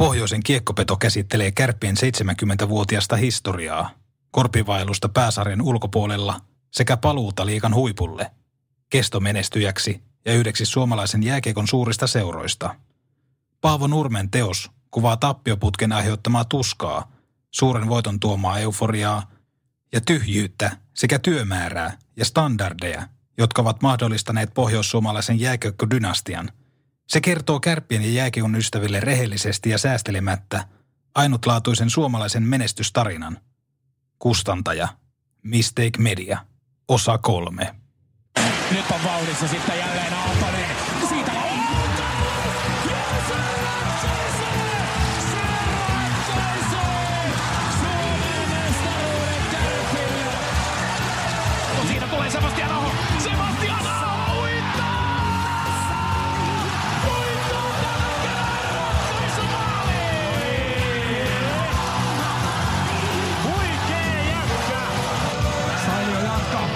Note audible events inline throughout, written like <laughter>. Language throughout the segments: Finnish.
Pohjoisen kiekkopeto käsittelee kärppien 70-vuotiasta historiaa, korpivailusta pääsarjan ulkopuolella sekä paluuta liikan huipulle, kestomenestyjäksi ja yhdeksi suomalaisen jääkiekon suurista seuroista. Paavo Nurmen teos kuvaa tappioputken aiheuttamaa tuskaa, suuren voiton tuomaa euforiaa ja tyhjyyttä sekä työmäärää ja standardeja, jotka ovat mahdollistaneet pohjoissuomalaisen jääkiekkodynastian – se kertoo kärppien ja jääkiekon ystäville rehellisesti ja säästelemättä ainutlaatuisen suomalaisen menestystarinan. Kustantaja. Mistake Media. Osa kolme. Nyt on vauhdissa sitten jälleen Aaltonen. Sebastian Aho.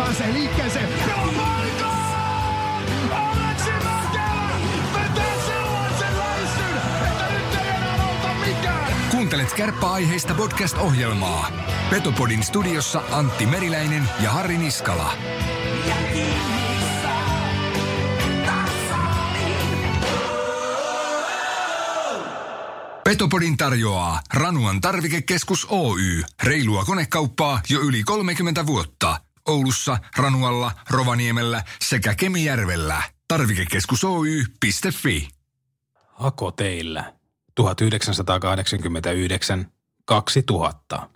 Pääsee liikkeeseen. Pelaa paikkaan! Aleksi Mäkelä vetää sellaisen läissyn, että nyt ei enää auta mikään. Kuuntelet kärppäaiheista podcast-ohjelmaa. Petopodin studiossa Antti Meriläinen ja Harri Niskala. Petopodin tarjoaa Ranuan tarvikekeskus Oy. Reilua konekauppaa jo yli 30 vuotta. Oulussa, Ranualla, Rovaniemellä sekä Kemijärvellä. Tarvikekeskus Oy.fi. Hako teillä. 1989 2000.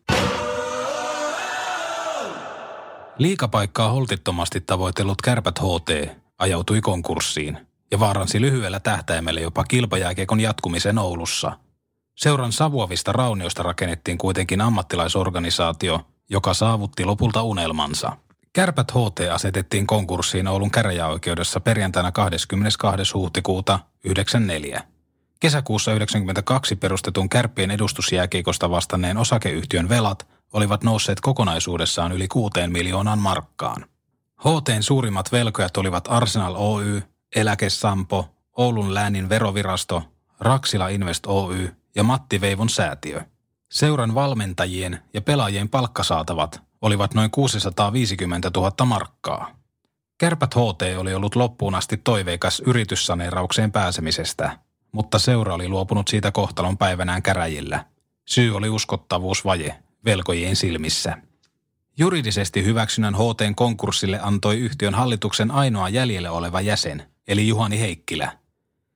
Liikapaikkaa holtittomasti tavoitellut kärpät HT ajautui konkurssiin ja vaaransi lyhyellä tähtäimellä jopa kilpajääkiekon jatkumisen Oulussa. Seuran savuavista raunioista rakennettiin kuitenkin ammattilaisorganisaatio, joka saavutti lopulta unelmansa. Kärpät HT asetettiin konkurssiin Oulun käräjäoikeudessa perjantaina 22. huhtikuuta 94. Kesäkuussa 1992 perustetun kärppien edustusjääkiekosta vastanneen osakeyhtiön velat olivat nousseet kokonaisuudessaan yli kuuteen miljoonaan markkaan. HTn suurimmat velkojat olivat Arsenal Oy, Eläkesampo, Oulun läänin verovirasto, Raksila Invest Oy ja Matti Veivon säätiö. Seuran valmentajien ja pelaajien palkkasaatavat olivat noin 650 000 markkaa. Kärpät HT oli ollut loppuun asti toiveikas yrityssaneeraukseen pääsemisestä, mutta seura oli luopunut siitä kohtalon päivänään käräjillä. Syy oli uskottavuusvaje velkojien silmissä. Juridisesti hyväksynnän HTn konkurssille antoi yhtiön hallituksen ainoa jäljellä oleva jäsen, eli Juhani Heikkilä.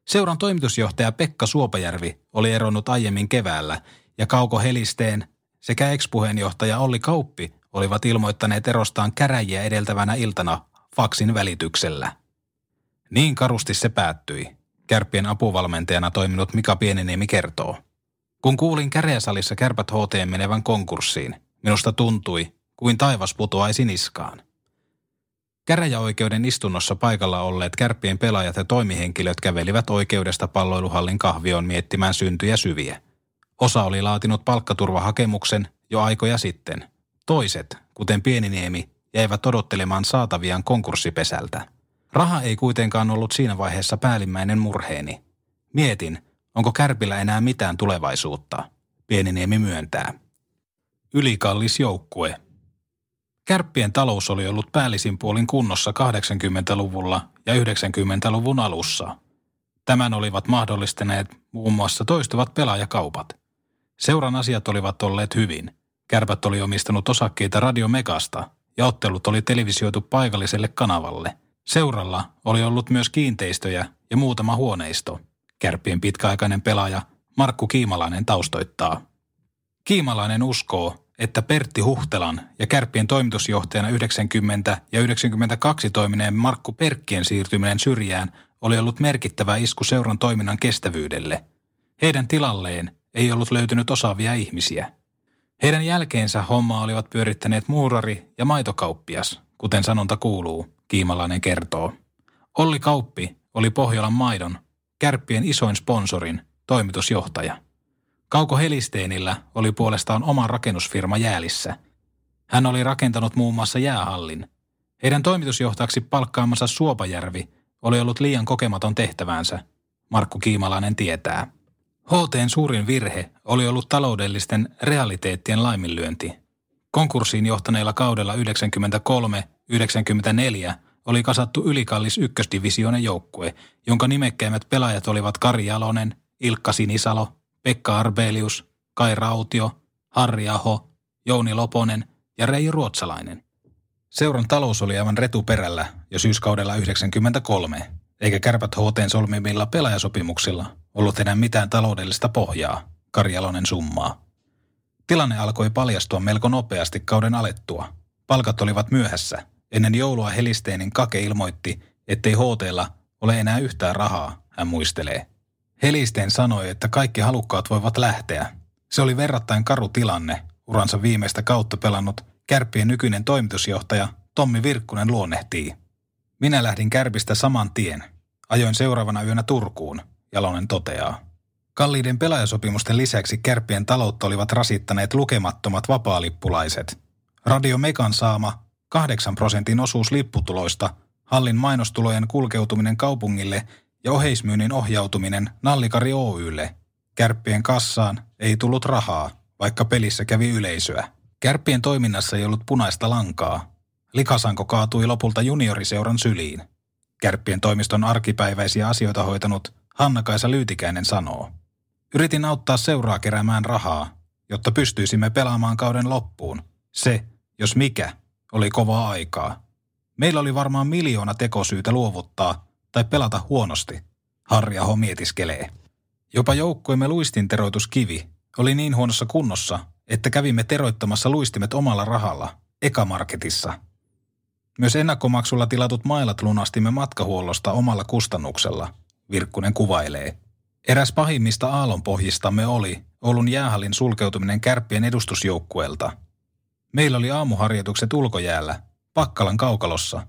Seuran toimitusjohtaja Pekka Suopajärvi oli eronnut aiemmin keväällä ja Kauko Helisteen sekä ex-puheenjohtaja Olli Kauppi olivat ilmoittaneet erostaan käräjiä edeltävänä iltana faksin välityksellä. Niin karusti se päättyi, kärppien apuvalmentajana toiminut Mika Pieniniemi kertoo. Kun kuulin käräjäsalissa kärpät HT menevän konkurssiin, minusta tuntui, kuin taivas putoaisi niskaan. Käräjäoikeuden istunnossa paikalla olleet kärppien pelaajat ja toimihenkilöt kävelivät oikeudesta palloiluhallin kahvioon miettimään syntyjä syviä. Osa oli laatinut palkkaturvahakemuksen jo aikoja sitten. Toiset, kuten Pieniniemi, jäivät odottelemaan saataviaan konkurssipesältä. Raha ei kuitenkaan ollut siinä vaiheessa päällimmäinen murheeni. Mietin, onko Kärpillä enää mitään tulevaisuutta. Pieniniemi myöntää. Ylikallis joukkue. Kärppien talous oli ollut päällisin puolin kunnossa 80-luvulla ja 90-luvun alussa. Tämän olivat mahdollistaneet muun muassa toistuvat pelaajakaupat. Seuran asiat olivat olleet hyvin. Kärpät oli omistanut osakkeita Radio Megasta ja ottelut oli televisioitu paikalliselle kanavalle. Seuralla oli ollut myös kiinteistöjä ja muutama huoneisto. Kärppien pitkäaikainen pelaaja Markku Kiimalainen taustoittaa. Kiimalainen uskoo, että Pertti Huhtelan ja Kärppien toimitusjohtajana 90 ja 92 toimineen Markku Perkkien siirtyminen syrjään oli ollut merkittävä isku seuran toiminnan kestävyydelle. Heidän tilalleen ei ollut löytynyt osaavia ihmisiä. Heidän jälkeensä hommaa olivat pyörittäneet muurari ja maitokauppias, kuten sanonta kuuluu, Kiimalainen kertoo. Olli Kauppi oli Pohjolan maidon, Kärppien isoin sponsorin, toimitusjohtaja. Kauko Helisteenillä oli puolestaan oma rakennusfirma Jäälissä. Hän oli rakentanut muun muassa jäähallin. Heidän toimitusjohtajaksi palkkaamansa Suopajärvi oli ollut liian kokematon tehtävänsä. Markku Kiimalainen tietää. HTn suurin virhe oli ollut taloudellisten realiteettien laiminlyönti. Konkurssiin johtaneella kaudella 93-94 oli kasattu ylikallis ykkösdivisionen joukkue, jonka nimekkäimmät pelaajat olivat Kari Jalonen, Ilkka Sinisalo, Pekka Arbelius, Kai Rautio, Harri Aho, Jouni Loponen ja Rei Ruotsalainen. Seuran talous oli aivan retuperällä jo syyskaudella 93, eikä kärpät HTn solmimilla pelaajasopimuksilla ollut enää mitään taloudellista pohjaa, Karjalonen summaa. Tilanne alkoi paljastua melko nopeasti kauden alettua. Palkat olivat myöhässä. Ennen joulua Helisteenin Kake ilmoitti, ettei HTlla ole enää yhtään rahaa, hän muistelee. Helisteen sanoi, että kaikki halukkaat voivat lähteä. Se oli verrattain karu tilanne, uransa viimeistä kautta pelannut kärppien nykyinen toimitusjohtaja Tommi Virkkunen luonnehtii. Minä lähdin kärpistä saman tien. Ajoin seuraavana yönä Turkuun, Jalonen toteaa. Kalliiden pelaajasopimusten lisäksi kärppien taloutta olivat rasittaneet lukemattomat vapaalippulaiset. Radio Mekan saama 8 prosentin osuus lipputuloista, hallin mainostulojen kulkeutuminen kaupungille ja oheismyynnin ohjautuminen Nallikari Oylle. Kärppien kassaan ei tullut rahaa, vaikka pelissä kävi yleisöä. Kärppien toiminnassa ei ollut punaista lankaa. Likasanko kaatui lopulta junioriseuran syliin. Kärppien toimiston arkipäiväisiä asioita hoitanut Hanna-Kaisa Lyytikäinen sanoo. Yritin auttaa seuraa keräämään rahaa, jotta pystyisimme pelaamaan kauden loppuun. Se, jos mikä, oli kovaa aikaa. Meillä oli varmaan miljoona tekosyytä luovuttaa tai pelata huonosti. Harri Aho mietiskelee. Jopa joukkueemme luistinteroituskivi oli niin huonossa kunnossa, että kävimme teroittamassa luistimet omalla rahalla, ekamarketissa. Myös ennakkomaksulla tilatut mailat lunastimme matkahuollosta omalla kustannuksella, Virkkunen kuvailee. Eräs pahimmista aallonpohjistamme oli Oulun jäähallin sulkeutuminen kärppien edustusjoukkueelta. Meillä oli aamuharjoitukset ulkojäällä, Pakkalan kaukalossa.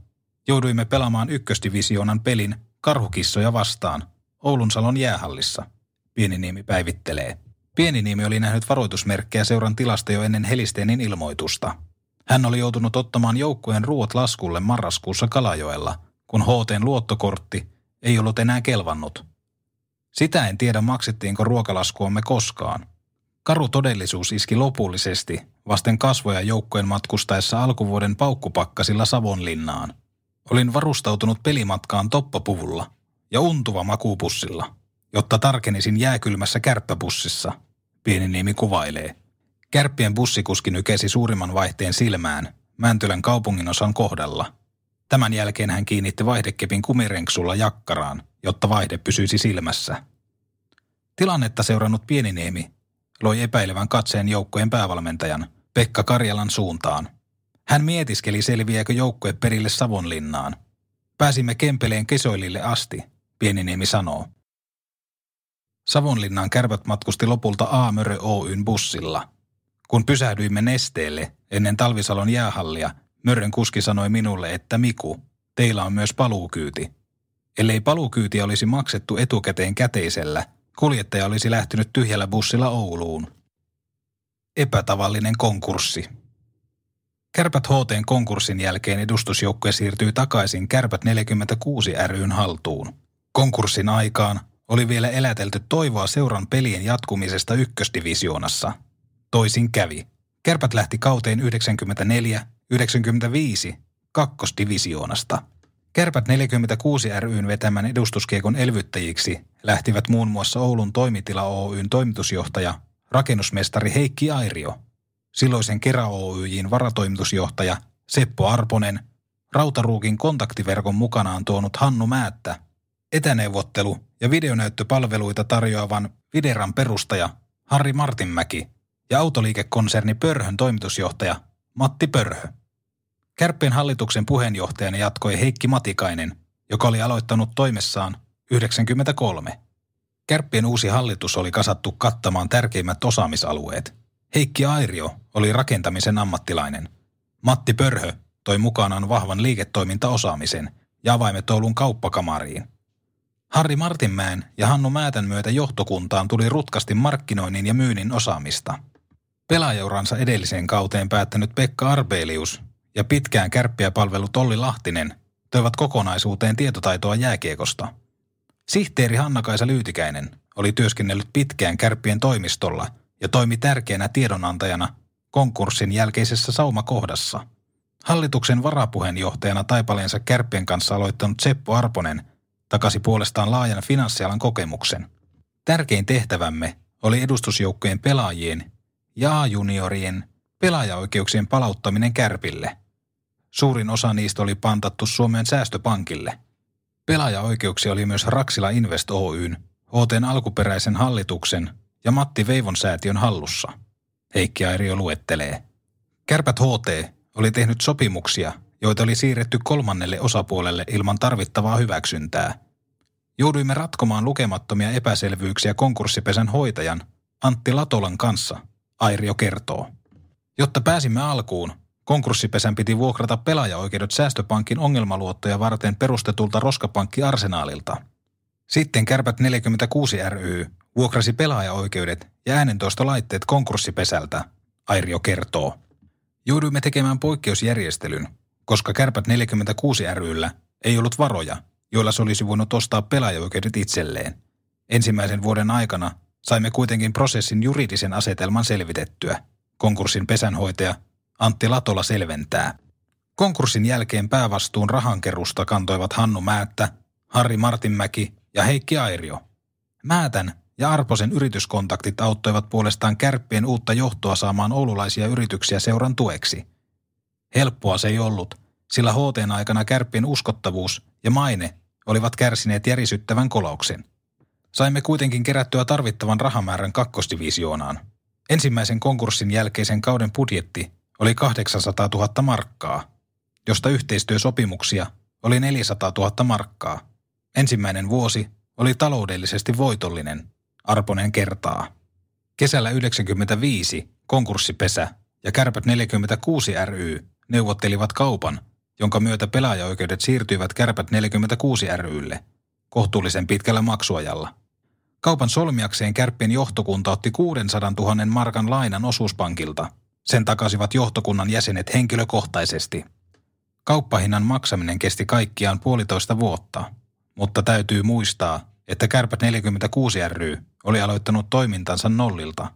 Jouduimme pelaamaan ykkösdivisioonan pelin karhukissoja vastaan, Oulun salon jäähallissa. Pieniniemi päivittelee. Pieniniemi oli nähnyt varoitusmerkkejä seuran tilasta jo ennen Helisteenin ilmoitusta. Hän oli joutunut ottamaan joukkueen ruuat laskulle marraskuussa Kalajoella, kun HTn luottokortti ei ollut enää kelvannut. Sitä en tiedä maksettiinko ruokalaskuamme koskaan. Karu todellisuus iski lopullisesti vasten kasvoja joukkojen matkustaessa alkuvuoden paukkupakkasilla Savonlinnaan. Olin varustautunut pelimatkaan toppapuvulla ja untuva makuupussilla, jotta tarkenisin jääkylmässä kärppäbussissa, Pieniniemi kuvailee. Kärppien bussikuski nykesi suurimman vaihteen silmään Mäntylän kaupunginosan kohdalla. Tämän jälkeen hän kiinnitti vaihdekepin kumirenksulla jakkaraan, jotta vaihde pysyisi silmässä. Tilannetta seurannut Pieniniemi loi epäilevän katseen joukkojen päävalmentajan Pekka Karjalan suuntaan. Hän mietiskeli selviääkö joukkue perille Savonlinnaan. Pääsimme Kempeleen kesoilille asti, Pieniniemi sanoo. Savonlinnan kärpät matkusti lopulta Aamörö Oyn bussilla. Kun pysähdyimme nesteelle ennen Talvisalon jäähallia, Mörrön kuski sanoi minulle, että Miku, teillä on myös paluukyyti. Ellei paluukyyti olisi maksettu etukäteen käteisellä, kuljettaja olisi lähtenyt tyhjällä bussilla Ouluun. Epätavallinen konkurssi. Kärpät HTn konkurssin jälkeen edustusjoukkue siirtyi takaisin Kärpät 46 ryn haltuun. Konkurssin aikaan oli vielä elätelty toivoa seuran pelien jatkumisesta ykkösdivisioonassa. Toisin kävi. Kärpät lähti kauteen 94-95 kakkosdivisioonasta. Kärpät 46 ryn vetämän edustuskiekon elvyttäjiksi lähtivät muun muassa Oulun toimitila Oyn toimitusjohtaja, rakennusmestari Heikki Airio, silloisen Kera Oyjin varatoimitusjohtaja Seppo Arponen, Rautaruukin kontaktiverkon mukanaan tuonut Hannu Määttä, etäneuvottelu- ja videonäyttöpalveluita tarjoavan Videran perustaja Harri Martinmäki ja autoliikekonserni Pörhön toimitusjohtaja Matti Pörhö. Kärppien hallituksen puheenjohtajana jatkoi Heikki Matikainen, joka oli aloittanut toimessaan 93. Kärppien uusi hallitus oli kasattu kattamaan tärkeimmät osaamisalueet. Heikki Airio oli rakentamisen ammattilainen. Matti Pörhö toi mukanaan vahvan liiketoimintaosaamisen ja avaimet Oulun kauppakamariin. Harri Martinmäen ja Hannu Määtän myötä johtokuntaan tuli rutkasti markkinoinnin ja myynnin osaamista. Pelaajauransa edelliseen kauteen päättänyt Pekka Arbelius ja pitkään kärppiä palvelut Olli Lahtinen toivat kokonaisuuteen tietotaitoa jääkiekosta. Sihteeri Hanna-Kaisa Lyytikäinen oli työskennellyt pitkään kärppien toimistolla ja toimi tärkeänä tiedonantajana konkurssin jälkeisessä saumakohdassa. Hallituksen varapuheenjohtajana taipaleensa kärppien kanssa aloittanut Seppo Arponen takasi puolestaan laajan finanssialan kokemuksen. Tärkein tehtävämme oli edustusjoukkojen pelaajien ja A-juniorien pelaajaoikeuksien palauttaminen kärpille. Suurin osa niistä oli pantattu Suomen säästöpankille. Pelaajaoikeuksia oli myös Raksila Invest Oyn, HTn alkuperäisen hallituksen ja Matti Veivon säätiön hallussa. Heikki Airio luettelee. Kärpät HT oli tehnyt sopimuksia, joita oli siirretty kolmannelle osapuolelle ilman tarvittavaa hyväksyntää. Jouduimme ratkomaan lukemattomia epäselvyyksiä konkurssipesän hoitajan Antti Latolan kanssa, Airio kertoo. Jotta pääsimme alkuun, konkurssipesän piti vuokrata pelaajaoikeudet säästöpankin ongelmaluottoja varten perustetulta roskapankki Arsenaalilta. Sitten Kärpät 46 ry vuokrasi pelaajaoikeudet ja äänentoistolaitteet konkurssipesältä, Airio kertoo. Jouduimme tekemään poikkeusjärjestelyn, koska Kärpät 46 ryllä ei ollut varoja, joilla se olisi voinut ostaa pelaajaoikeudet itselleen. Ensimmäisen vuoden aikana saimme kuitenkin prosessin juridisen asetelman selvitettyä. Konkurssin pesänhoitaja Antti Latola selventää. Konkurssin jälkeen päävastuun rahankerusta kantoivat Hannu Määttä, Harri Martinmäki ja Heikki Airio. Määtän ja Arposen yrityskontaktit auttoivat puolestaan kärppien uutta johtoa saamaan oululaisia yrityksiä seuran tueksi. Helppoa se ei ollut, sillä HTn aikana kärppien uskottavuus ja maine olivat kärsineet järisyttävän kolauksen. Saimme kuitenkin kerättyä tarvittavan rahamäärän kakkosdivisioonaan. Ensimmäisen konkurssin jälkeisen kauden budjetti oli 800 000 markkaa, josta yhteistyösopimuksia oli 400 000 markkaa. Ensimmäinen vuosi oli taloudellisesti voitollinen, Arponen kertaa. Kesällä 1995 konkurssipesä ja Kärpät 46 ry neuvottelivat kaupan, jonka myötä pelaajaoikeudet siirtyivät Kärpät 46 rylle kohtuullisen pitkällä maksuajalla. Kaupan solmiakseen Kärppien johtokunta otti 600 000 markan lainan osuuspankilta. Sen takasivat johtokunnan jäsenet henkilökohtaisesti. Kauppahinnan maksaminen kesti kaikkiaan puolitoista vuotta, mutta täytyy muistaa, että Kärpät 46 ry oli aloittanut toimintansa nollilta.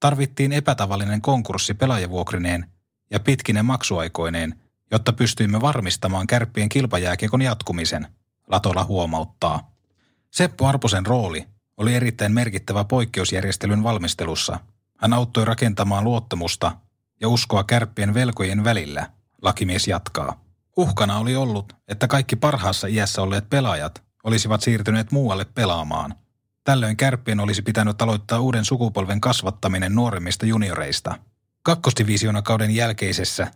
Tarvittiin epätavallinen konkurssi pelaajavuokrineen ja pitkinen maksuaikoineen, jotta pystyimme varmistamaan kärppien kilpajääkiekon jatkumisen, Latola huomauttaa. Seppo Arposen rooli oli erittäin merkittävä poikkeusjärjestelyn valmistelussa. Hän auttoi rakentamaan luottamusta ja uskoa kärppien velkojen välillä, lakimies jatkaa. Uhkana oli ollut, että kaikki parhaassa iässä olleet pelaajat olisivat siirtyneet muualle pelaamaan. Tällöin kärppien olisi pitänyt aloittaa uuden sukupolven kasvattaminen nuoremmista junioreista. Kakkosdivisioona kauden jälkeisessä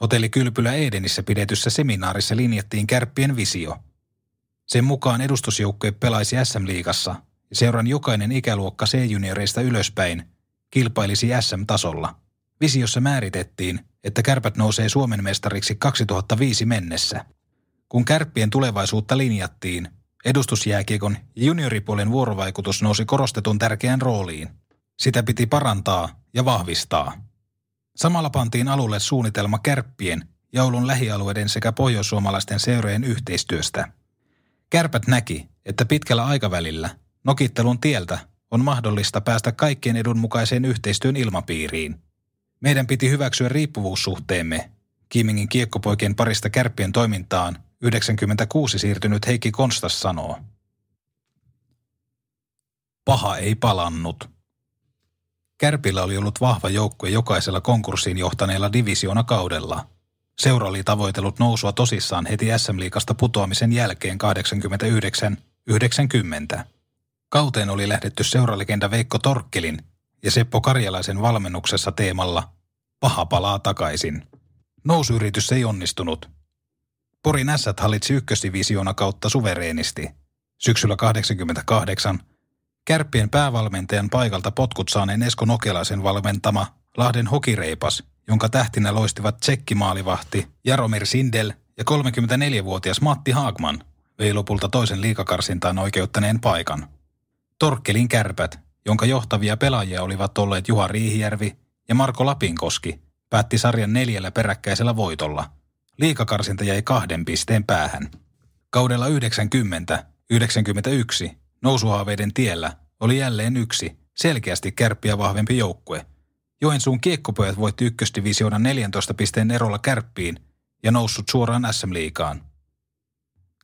hotelli Kylpylä Edenissä pidetyssä seminaarissa linjattiin kärppien visio. Sen mukaan edustusjoukkue pelaisi SM-liigassa ja seuran jokainen ikäluokka C-junioreista ylöspäin kilpailisi SM-tasolla. Visiossa määritettiin, että kärpät nousee Suomen mestariksi 2005 mennessä. Kun kärppien tulevaisuutta linjattiin, edustusjääkiekon ja junioripuolen vuorovaikutus nousi korostetun tärkeään rooliin. Sitä piti parantaa ja vahvistaa. Samalla pantiin alulle suunnitelma kärppien ja Oulun lähialueiden sekä pohjoissuomalaisten seurojen yhteistyöstä. Kärpät näki, että pitkällä aikavälillä nokittelun tieltä on mahdollista päästä kaikkien edun mukaiseen yhteistyön ilmapiiriin. Meidän piti hyväksyä riippuvuussuhteemme. Kiimingin kiekkopoikien parista kärppien toimintaan 96 siirtynyt Heikki Konstas sanoo. Paha ei palannut. Kärpillä oli ollut vahva joukkue jokaisella konkurssiin johtaneella divisioona kaudella. Seura oli tavoitellut nousua tosissaan heti SM-liikasta putoamisen jälkeen 89-90. Kauteen oli lähdetty seuralegenda Veikko Torkkelin ja Seppo Karjalaisen valmennuksessa teemalla Paha palaa takaisin. Nousuyritys ei onnistunut. Porin ässät hallitsi ykkösdivisioona kautta suvereenisti. Syksyllä 88 Kärppien päävalmentajan paikalta potkut saaneen Esko Nokelaisen valmentama Lahden hokireipas, jonka tähtinä loistivat tsekkimaalivahti Jaromir Sindel ja 34-vuotias Matti Haagman vei lopulta toisen liikakarsintaan oikeuttaneen paikan. Torkkelin kärpät, jonka johtavia pelaajia olivat olleet Juha Riihijärvi ja Marko Lapinkoski, päätti sarjan neljällä peräkkäisellä voitolla. Liikakarsinta jäi kahden pisteen päähän. Kaudella 90-91 nousuhaaveiden tiellä oli jälleen yksi, selkeästi kärppiä vahvempi joukkue. Joensuun kiekkopojat voitti ykkösdivisioonan 14 pisteen erolla kärppiin ja noussut suoraan SM-liigaan.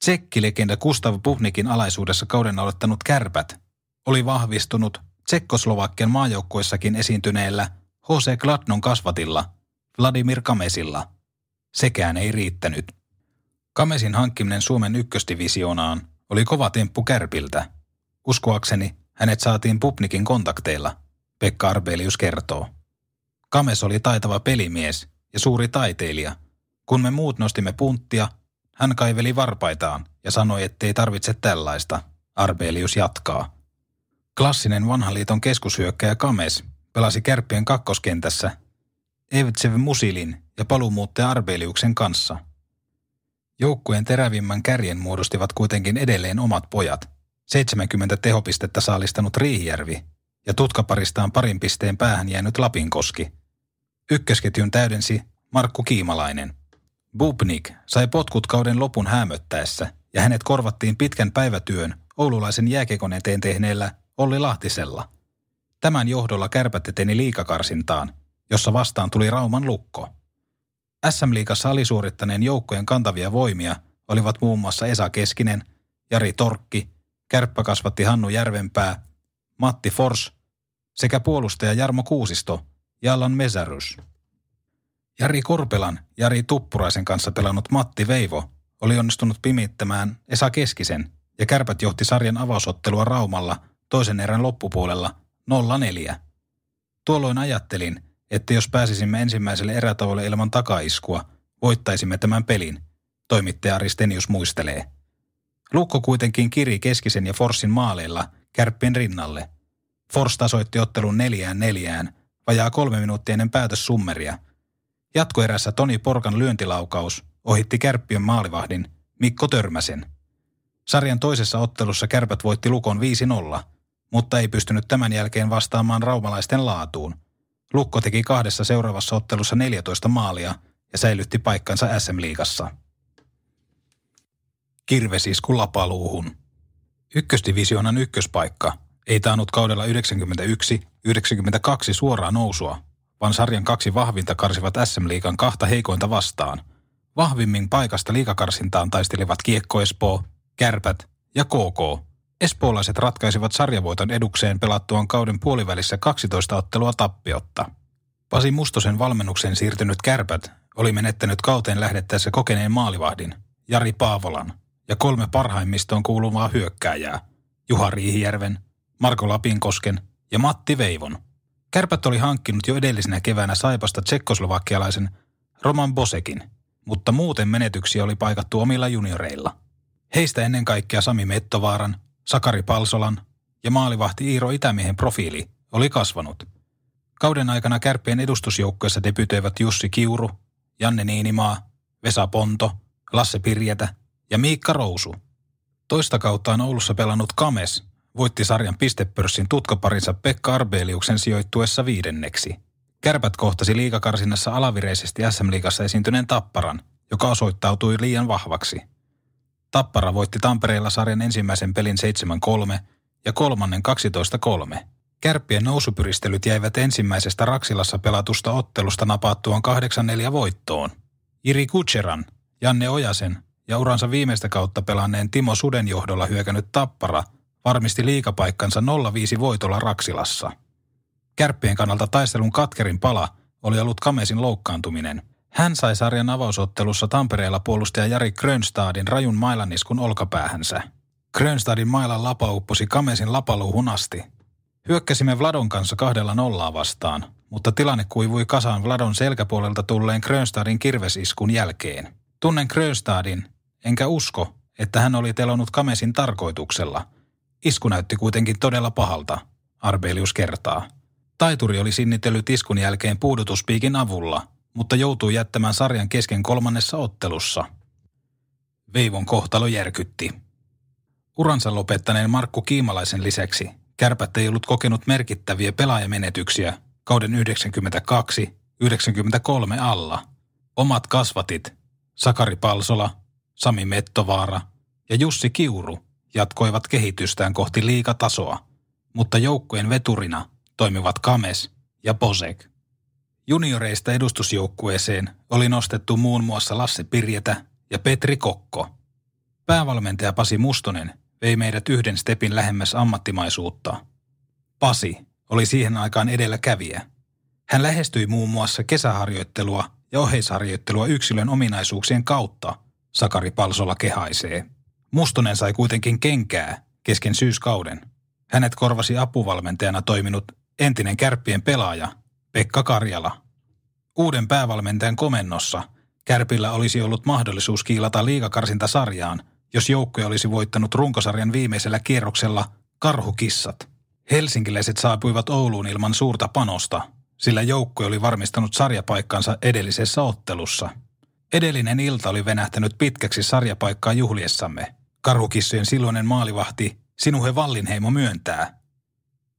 Tsekkilegenda Gustav Puhnikin alaisuudessa kauden aloittanut kärpät oli vahvistunut Tsekkoslovakian maajoukkuessakin esiintyneellä H.C. Gladnon kasvatilla Vladimir Kamesilla. Sekään ei riittänyt. Kamesin hankkiminen Suomen ykkösdivisioonaan oli kova temppu kärpiltä. Uskoakseni hänet saatiin Pupnikin kontakteilla, Pekka Arbelius kertoo. Kames oli taitava pelimies ja suuri taiteilija. Kun me muut nostimme punttia, hän kaiveli varpaitaan ja sanoi, ettei tarvitse tällaista. Arbelius jatkaa. Klassinen vanhan liiton keskushyökkäjä Kames pelasi kärppien kakkoskentässä Evtsev Musilin ja paluumuuttaja Arbeliuksen kanssa. Joukkueen terävimmän kärjen muodostivat kuitenkin edelleen omat pojat, 70 tehopistettä saalistanut Riihijärvi ja tutkaparistaan parin pisteen päähän jäänyt Lapinkoski. Ykkösketjun täydensi Markku Kiimalainen. Bubnik sai potkut kauden lopun hämöttäessä ja hänet korvattiin pitkän päivätyön oululaisen jääkekon eteen tehneellä Olli Lahtisella. Tämän johdolla kärpät eteni liikakarsintaan, jossa vastaan tuli Rauman lukko. SM-liigassa alisuorittaneen joukkojen kantavia voimia olivat muun muassa Esa Keskinen, Jari Torkki, kärppäkasvatti Hannu Järvenpää, Matti Fors sekä puolustaja Jarmo Kuusisto ja Allan Mesärys. Jari Korpelan Jari Tuppuraisen kanssa pelannut Matti Veivo oli onnistunut pimittämään Esa Keskisen ja kärpät johti sarjan avausottelua Raumalla toisen erän loppupuolella 0-4. Tuolloin ajattelin, että jos pääsisimme ensimmäiselle erätavoille ilman takaiskua, voittaisimme tämän pelin, toimittaja Aristenius muistelee. Lukko kuitenkin kiri Keskisen ja Forssin maaleilla kärppien rinnalle. Fors tasoitti ottelun neljään neljään, vajaa kolme minuuttia ennen päätössummeria. Jatkoerässä Toni Porkan lyöntilaukaus ohitti kärppien maalivahdin Mikko Törmäsen. Sarjan toisessa ottelussa kärpät voitti Lukon 5-0, mutta ei pystynyt tämän jälkeen vastaamaan raumalaisten laatuun – Lukko teki kahdessa seuraavassa ottelussa 14 maalia ja säilytti paikkansa SM-liigassa. Kirvesisku lapaluuhun. Ykkösdivisioonan ykköspaikka ei taannut kaudella 91-92 suoraa nousua, vaan sarjan kaksi vahvinta karsivat SM-liigan kahta heikointa vastaan. Vahvimmin paikasta liikakarsintaan taistelivat Kiekko Espoo, Kärpät ja KK, Espoolaiset ratkaisivat sarjavoiton edukseen pelattuaan kauden puolivälissä 12 ottelua tappiotta. Pasi Mustosen valmennuksen siirtynyt kärpät oli menettänyt kauteen lähdettäessä kokeneen maalivahdin, Jari Paavolan, ja kolme parhaimmistoon kuuluvaa hyökkääjää, Juha Riihijärven, Marko Lapinkosken ja Matti Veivon. Kärpät oli hankkinut jo edellisenä keväänä Saipasta tsekkoslovakialaisen Roman Bosekin, mutta muuten menetyksiä oli paikattu omilla junioreilla. Heistä ennen kaikkea Sami Mettovaaran, Sakari Palsolan ja maalivahti Iiro Itämiehen profiili oli kasvanut. Kauden aikana kärppien edustusjoukkueessa debytoivat Jussi Kiuru, Janne Niinimaa, Vesa Ponto, Lasse Pirjetä ja Miikka Rousu. Toista kauttaan Oulussa pelannut Kames voitti sarjan pistepörssin tutkaparinsa Pekka Arbeliuksen sijoittuessa viidenneksi. Kärpät kohtasi liikakarsinnassa alavireisesti SM-liigassa esiintyneen Tapparan, joka osoittautui liian vahvaksi – Tappara voitti Tampereella sarjan ensimmäisen pelin 7-3 ja kolmannen 12-3. Kärppien nousupyristelyt jäivät ensimmäisestä Raksilassa pelatusta ottelusta napattuaan 8-4 voittoon. Iri Kutseran, Janne Ojasen ja uransa viimeistä kautta pelanneen Timo Suden johdolla hyökännyt Tappara varmisti liikapaikkansa 0-5 voitolla Raksilassa. Kärppien kannalta taistelun katkerin pala oli ollut Kamesin loukkaantuminen – hän sai sarjan avausottelussa Tampereella puolustaja Jari Grönstadin rajun mailaniskun olkapäähänsä. Grönstadin mailan lapa upposi Kamesin lapaluuhun asti. Hyökkäsimme Vladon kanssa kahdella nollaa vastaan, mutta tilanne kuivui kasaan Vladon selkäpuolelta tulleen Grönstadin kirvesiskun jälkeen. Tunnen Grönstadin, enkä usko, että hän oli telonut Kamesin tarkoituksella. Isku näytti kuitenkin todella pahalta, Arbelius kertaa. Taituri oli sinnitellyt iskun jälkeen puudutuspiikin avulla – mutta joutui jättämään sarjan kesken kolmannessa ottelussa. Veivon kohtalo järkytti. Uransa lopettaneen Markku Kiimalaisen lisäksi kärpät ei ollut kokenut merkittäviä pelaajamenetyksiä kauden 92-93 alla. Omat kasvatit, Sakari Palsola, Sami Mettovaara ja Jussi Kiuru jatkoivat kehitystään kohti liikatasoa, mutta joukkueen veturina toimivat Kames ja Posek. Junioreista edustusjoukkueeseen oli nostettu muun muassa Lasse Pirjetä ja Petri Kokko. Päävalmentaja Pasi Mustonen vei meidät yhden stepin lähemmäs ammattimaisuutta. Pasi oli siihen aikaan edelläkävijä. Hän lähestyi muun muassa kesäharjoittelua ja oheisharjoittelua yksilön ominaisuuksien kautta, Sakari Palsola kehaisee. Mustonen sai kuitenkin kenkää kesken syyskauden. Hänet korvasi apuvalmentajana toiminut entinen kärppien pelaaja Pekka Karjala. Uuden päävalmentajan komennossa Kärpillä olisi ollut mahdollisuus kiilata liikakarsintasarjaan, jos joukkue olisi voittanut runkosarjan viimeisellä kierroksella karhukissat. Helsinkiläiset saapuivat Ouluun ilman suurta panosta, sillä joukkue oli varmistanut sarjapaikkansa edellisessä ottelussa. Edellinen ilta oli venähtänyt pitkäksi sarjapaikkaa juhliessamme. Karhukissojen silloinen maalivahti Sinuhe Vallinheimo myöntää.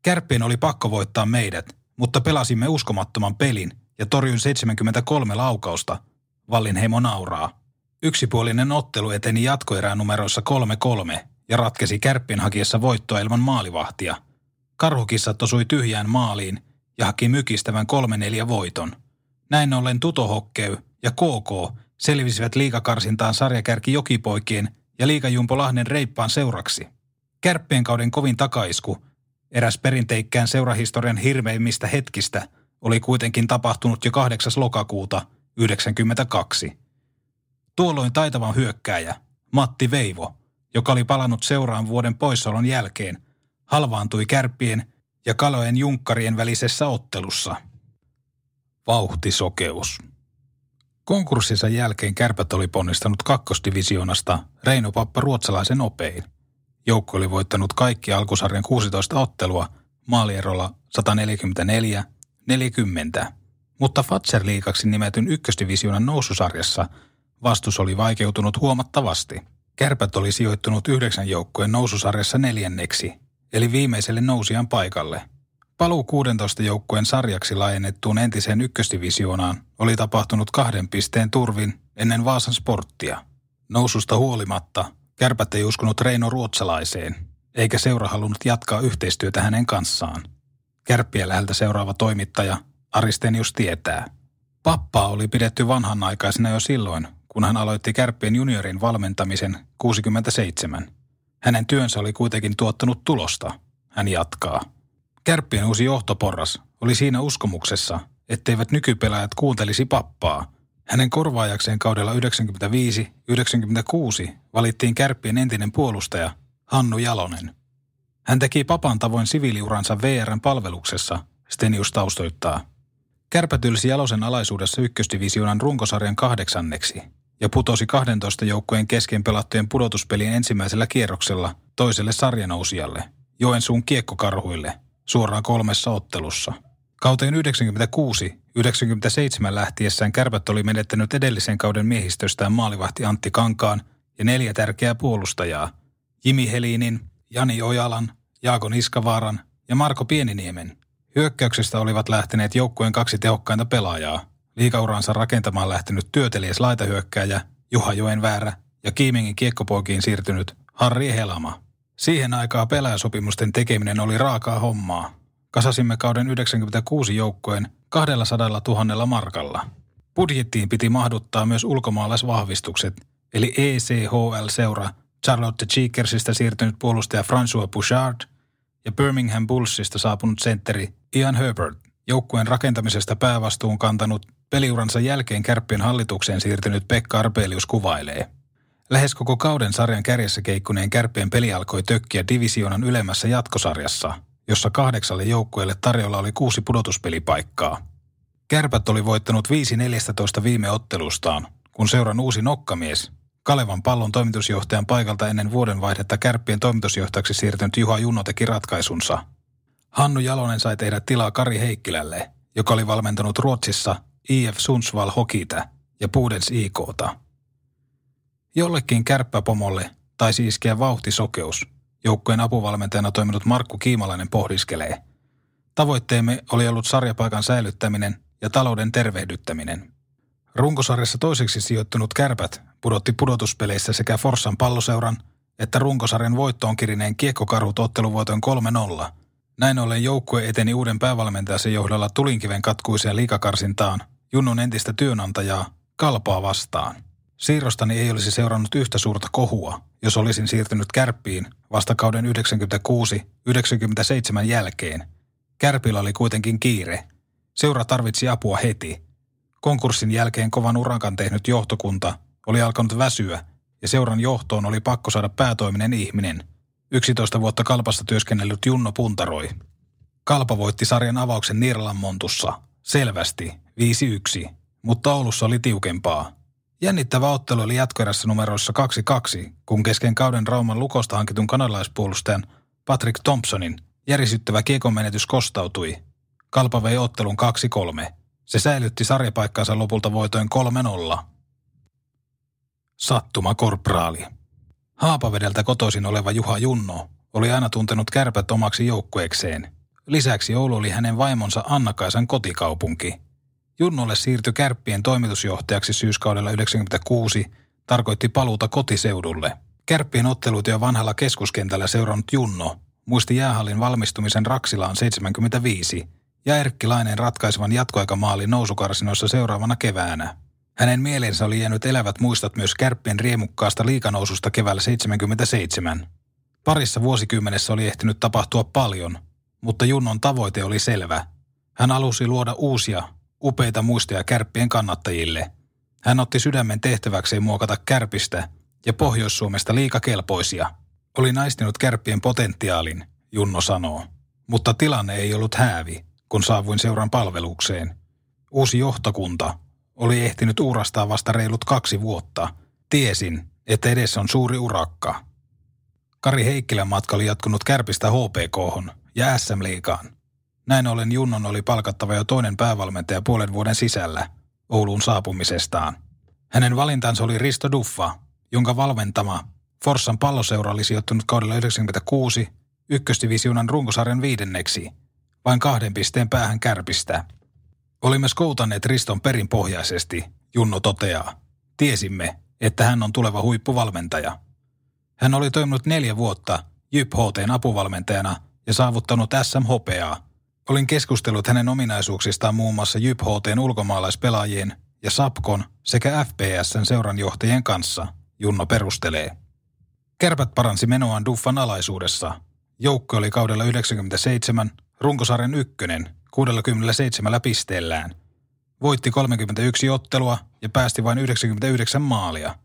Kärppien oli pakko voittaa meidät, mutta pelasimme uskomattoman pelin ja torjuin 73 laukausta. Vallinheimo nauraa. Yksipuolinen ottelu eteni jatkoerään numeroissa 3-3 ja ratkesi kärppien hakiessa voittoa ilman maalivahtia. Karhukissat osui tyhjään maaliin ja haki mykistävän 3-4 voiton. Näin ollen Tutohokkeu ja KK selvisivät liikakarsintaan sarjakärki Jokipoikien ja liikajumpo Lahden reippaan seuraksi. Kärppien kauden kovin takaisku, eräs perinteikkään seurahistorian hirveimmistä hetkistä, oli kuitenkin tapahtunut jo 8. lokakuuta 1992. Tuolloin taitavan hyökkääjä, Matti Veivo, joka oli palannut seuraan vuoden poissaolon jälkeen, halvaantui kärppien ja kalojen junkkarien välisessä ottelussa. Vauhtisokeus. Konkurssinsa jälkeen kärpät oli ponnistanut kakkosdivisioonasta Reino Pappa ruotsalaisen opein. Joukko oli voittanut kaikki alkusarjan 16 ottelua maalierolla 144-40, mutta Fatser liikaksi nimetyn ykkösdivisioonan noususarjassa vastus oli vaikeutunut huomattavasti. Kärpät oli sijoittunut yhdeksän joukkueen noususarjassa neljänneksi, eli viimeiselle nousijan paikalle – Paluu 16 joukkueen sarjaksi laajennettuun entiseen ykkösdivisioonaan oli tapahtunut kahden pisteen turvin ennen Vaasan sporttia. Noususta huolimatta kärpät ei uskonut Reino Ruotsalaiseen, eikä seura halunnut jatkaa yhteistyötä hänen kanssaan. Kärppiä läheltä seuraava toimittaja Aristenius tietää. Pappaa oli pidetty vanhanaikaisena jo silloin, kun hän aloitti Kärppien juniorin valmentamisen 67. Hänen työnsä oli kuitenkin tuottanut tulosta, hän jatkaa. Kärppien uusi johtoporras oli siinä uskomuksessa, etteivät nykypelaajat kuuntelisi pappaa. Hänen korvaajakseen kaudella 95-96 valittiin Kärppien entinen puolustaja Hannu Jalonen. Hän teki papan tavoin siviiliuransa VRn palveluksessa, Stenius taustoittaa. Kärpät ylsi Jalosen alaisuudessa ykkösdivisioonan runkosarjan kahdeksanneksi ja putosi 12 joukkojen kesken pelattujen pudotuspelien ensimmäisellä kierroksella toiselle sarjanousijalle, Joensuun kiekkokarhuille – suoraan kolmessa ottelussa. Kauteen 96-97 lähtiessään kärpät oli menettänyt edellisen kauden miehistöstään maalivahti Antti Kankaan ja neljä tärkeää puolustajaa. Jimi Helinin, Jani Ojalan, Jaakon Iskavaaran ja Marko Pieniniemen. Hyökkäyksestä olivat lähteneet joukkueen kaksi tehokkainta pelaajaa. Liikauransa rakentamaan lähtenyt työtelijäs laitahyökkääjä Juha Joenväärä ja Kiimingin kiekkopoikiin siirtynyt Harri Helama. Siihen aikaa pelaajasopimusten tekeminen oli raakaa hommaa. Kasasimme kauden 96 joukkojen 200 000 markalla. Budjettiin piti mahduttaa myös ulkomaalaisvahvistukset, eli ECHL-seura Charlotte Cheekersista siirtynyt puolustaja François Bouchard ja Birmingham Bullsista saapunut sentteri Ian Herbert. Joukkueen rakentamisesta päävastuun kantanut peliuransa jälkeen kärppien hallitukseen siirtynyt Pekka Arbelius kuvailee – Lähes koko kauden sarjan kärjessä keikkuneen kärppien peli alkoi tökkiä divisioonan ylemmässä jatkosarjassa, jossa kahdeksalle joukkueelle tarjolla oli kuusi pudotuspelipaikkaa. Kärpät oli voittanut 5-14 viime ottelustaan, kun seuran uusi nokkamies, Kalevan pallon toimitusjohtajan paikalta ennen vuodenvaihdetta kärppien toimitusjohtajaksi siirtynyt Juha Junno teki ratkaisunsa. Hannu Jalonen sai tehdä tilaa Kari Heikkilälle, joka oli valmentanut Ruotsissa IF Sundsvall Hokitä ja Pudens IKta. Jollekin kärppäpomolle taisi iskeä vauhtisokeus. Joukkueen apuvalmentajana toiminut Markku Kiimalainen pohdiskelee. Tavoitteemme oli ollut sarjapaikan säilyttäminen ja talouden tervehdyttäminen. Runkosarjassa toiseksi sijoittunut kärpät pudotti pudotuspeleissä sekä Forssan palloseuran että runkosarjan voittoon kirineen kiekkokarhut otteluvoiton 3-0. Näin ollen joukkue eteni uuden päävalmentajansa johdolla tulinkiven katkuiseen liikakarsintaan Junnon entistä työnantajaa Kalpaa vastaan. Siirrostani ei olisi seurannut yhtä suurta kohua, jos olisin siirtynyt Kärppiin vasta kauden 96-97 jälkeen. Kärpillä oli kuitenkin kiire. Seura tarvitsi apua heti. Konkurssin jälkeen kovan urakan tehnyt johtokunta oli alkanut väsyä ja seuran johtoon oli pakko saada päätoiminen ihminen. 11 vuotta Kalpassa työskennellyt Junno puntaroi. Kalpa voitti sarjan avauksen Nirlan Montussa. Selvästi, 5-1, mutta Oulussa oli tiukempaa. Jännittävä ottelu oli jatkoerässä numeroissa 2-2, kun kesken kauden Rauman lukosta hankitun kanalaispuolustajan Patrick Thompsonin järisyttävä kiekonmenetys kostautui. Kalpa vei ottelun 2-3. Se säilytti sarjapaikkaansa lopulta voitoin 3-0. Sattuma korpraali. Haapavedeltä kotoisin oleva Juha Junno oli aina tuntenut kärpät omaksi joukkueekseen. Lisäksi Oulu oli hänen vaimonsa Anna-Kaisan kotikaupunki – Junnolle siirtyi kärppien toimitusjohtajaksi syyskaudella 1996, tarkoitti paluuta kotiseudulle. Kärppien otteluita jo vanhalla keskuskentällä seurannut Junno muisti jäähallin valmistumisen Raksilaan 75 ja Erkki Lainen ratkaisevan jatkoaikamaalin nousukarsinoissa seuraavana keväänä. Hänen mieleensä oli jäänyt elävät muistot myös kärppien riemukkaasta liikanoususta keväällä 77. Parissa vuosikymmenessä oli ehtinyt tapahtua paljon, mutta Junnon tavoite oli selvä. Hän alusi luoda uusia, upeita muistoja kärppien kannattajille. Hän otti sydämen tehtäväkseen muokata kärpistä ja Pohjois-Suomesta liikakelpoisia. Oli naistinut kärppien potentiaalin, Junno sanoo. Mutta tilanne ei ollut häävi, kun saavuin seuran palvelukseen. Uusi johtokunta oli ehtinyt uurastaa vasta reilut kaksi vuotta. Tiesin, että edessä on suuri urakka. Kari Heikkilän matka oli jatkunut kärpistä HPK ja SM-liigaan. Näin ollen Junnon oli palkattava jo toinen päävalmentaja puolen vuoden sisällä Ouluun saapumisestaan. Hänen valintansa oli Risto Duffa, jonka valmentama Forssan palloseura oli sijoittunut kaudella 96 ykkösdivisionan runkosarjan viidenneksi, vain kahden pisteen päähän kärpistä. Olimme skoutanneet Riston perinpohjaisesti, Junno toteaa. Tiesimme, että hän on tuleva huippuvalmentaja. Hän oli toiminut neljä vuotta Jyp HTn apuvalmentajana ja saavuttanut SM-hopeaa – Olin keskustellut hänen ominaisuuksistaan muun muassa Jyp HTn ulkomaalaispelaajien ja Sapkon sekä FPSn seuranjohtajien kanssa, Junno perustelee. Kärpät paransi menoaan Duffan alaisuudessa. Joukko oli kaudella 97 runkosarjan ykkönen 67 pisteellään. Voitti 31 ottelua ja päästi vain 99 maalia.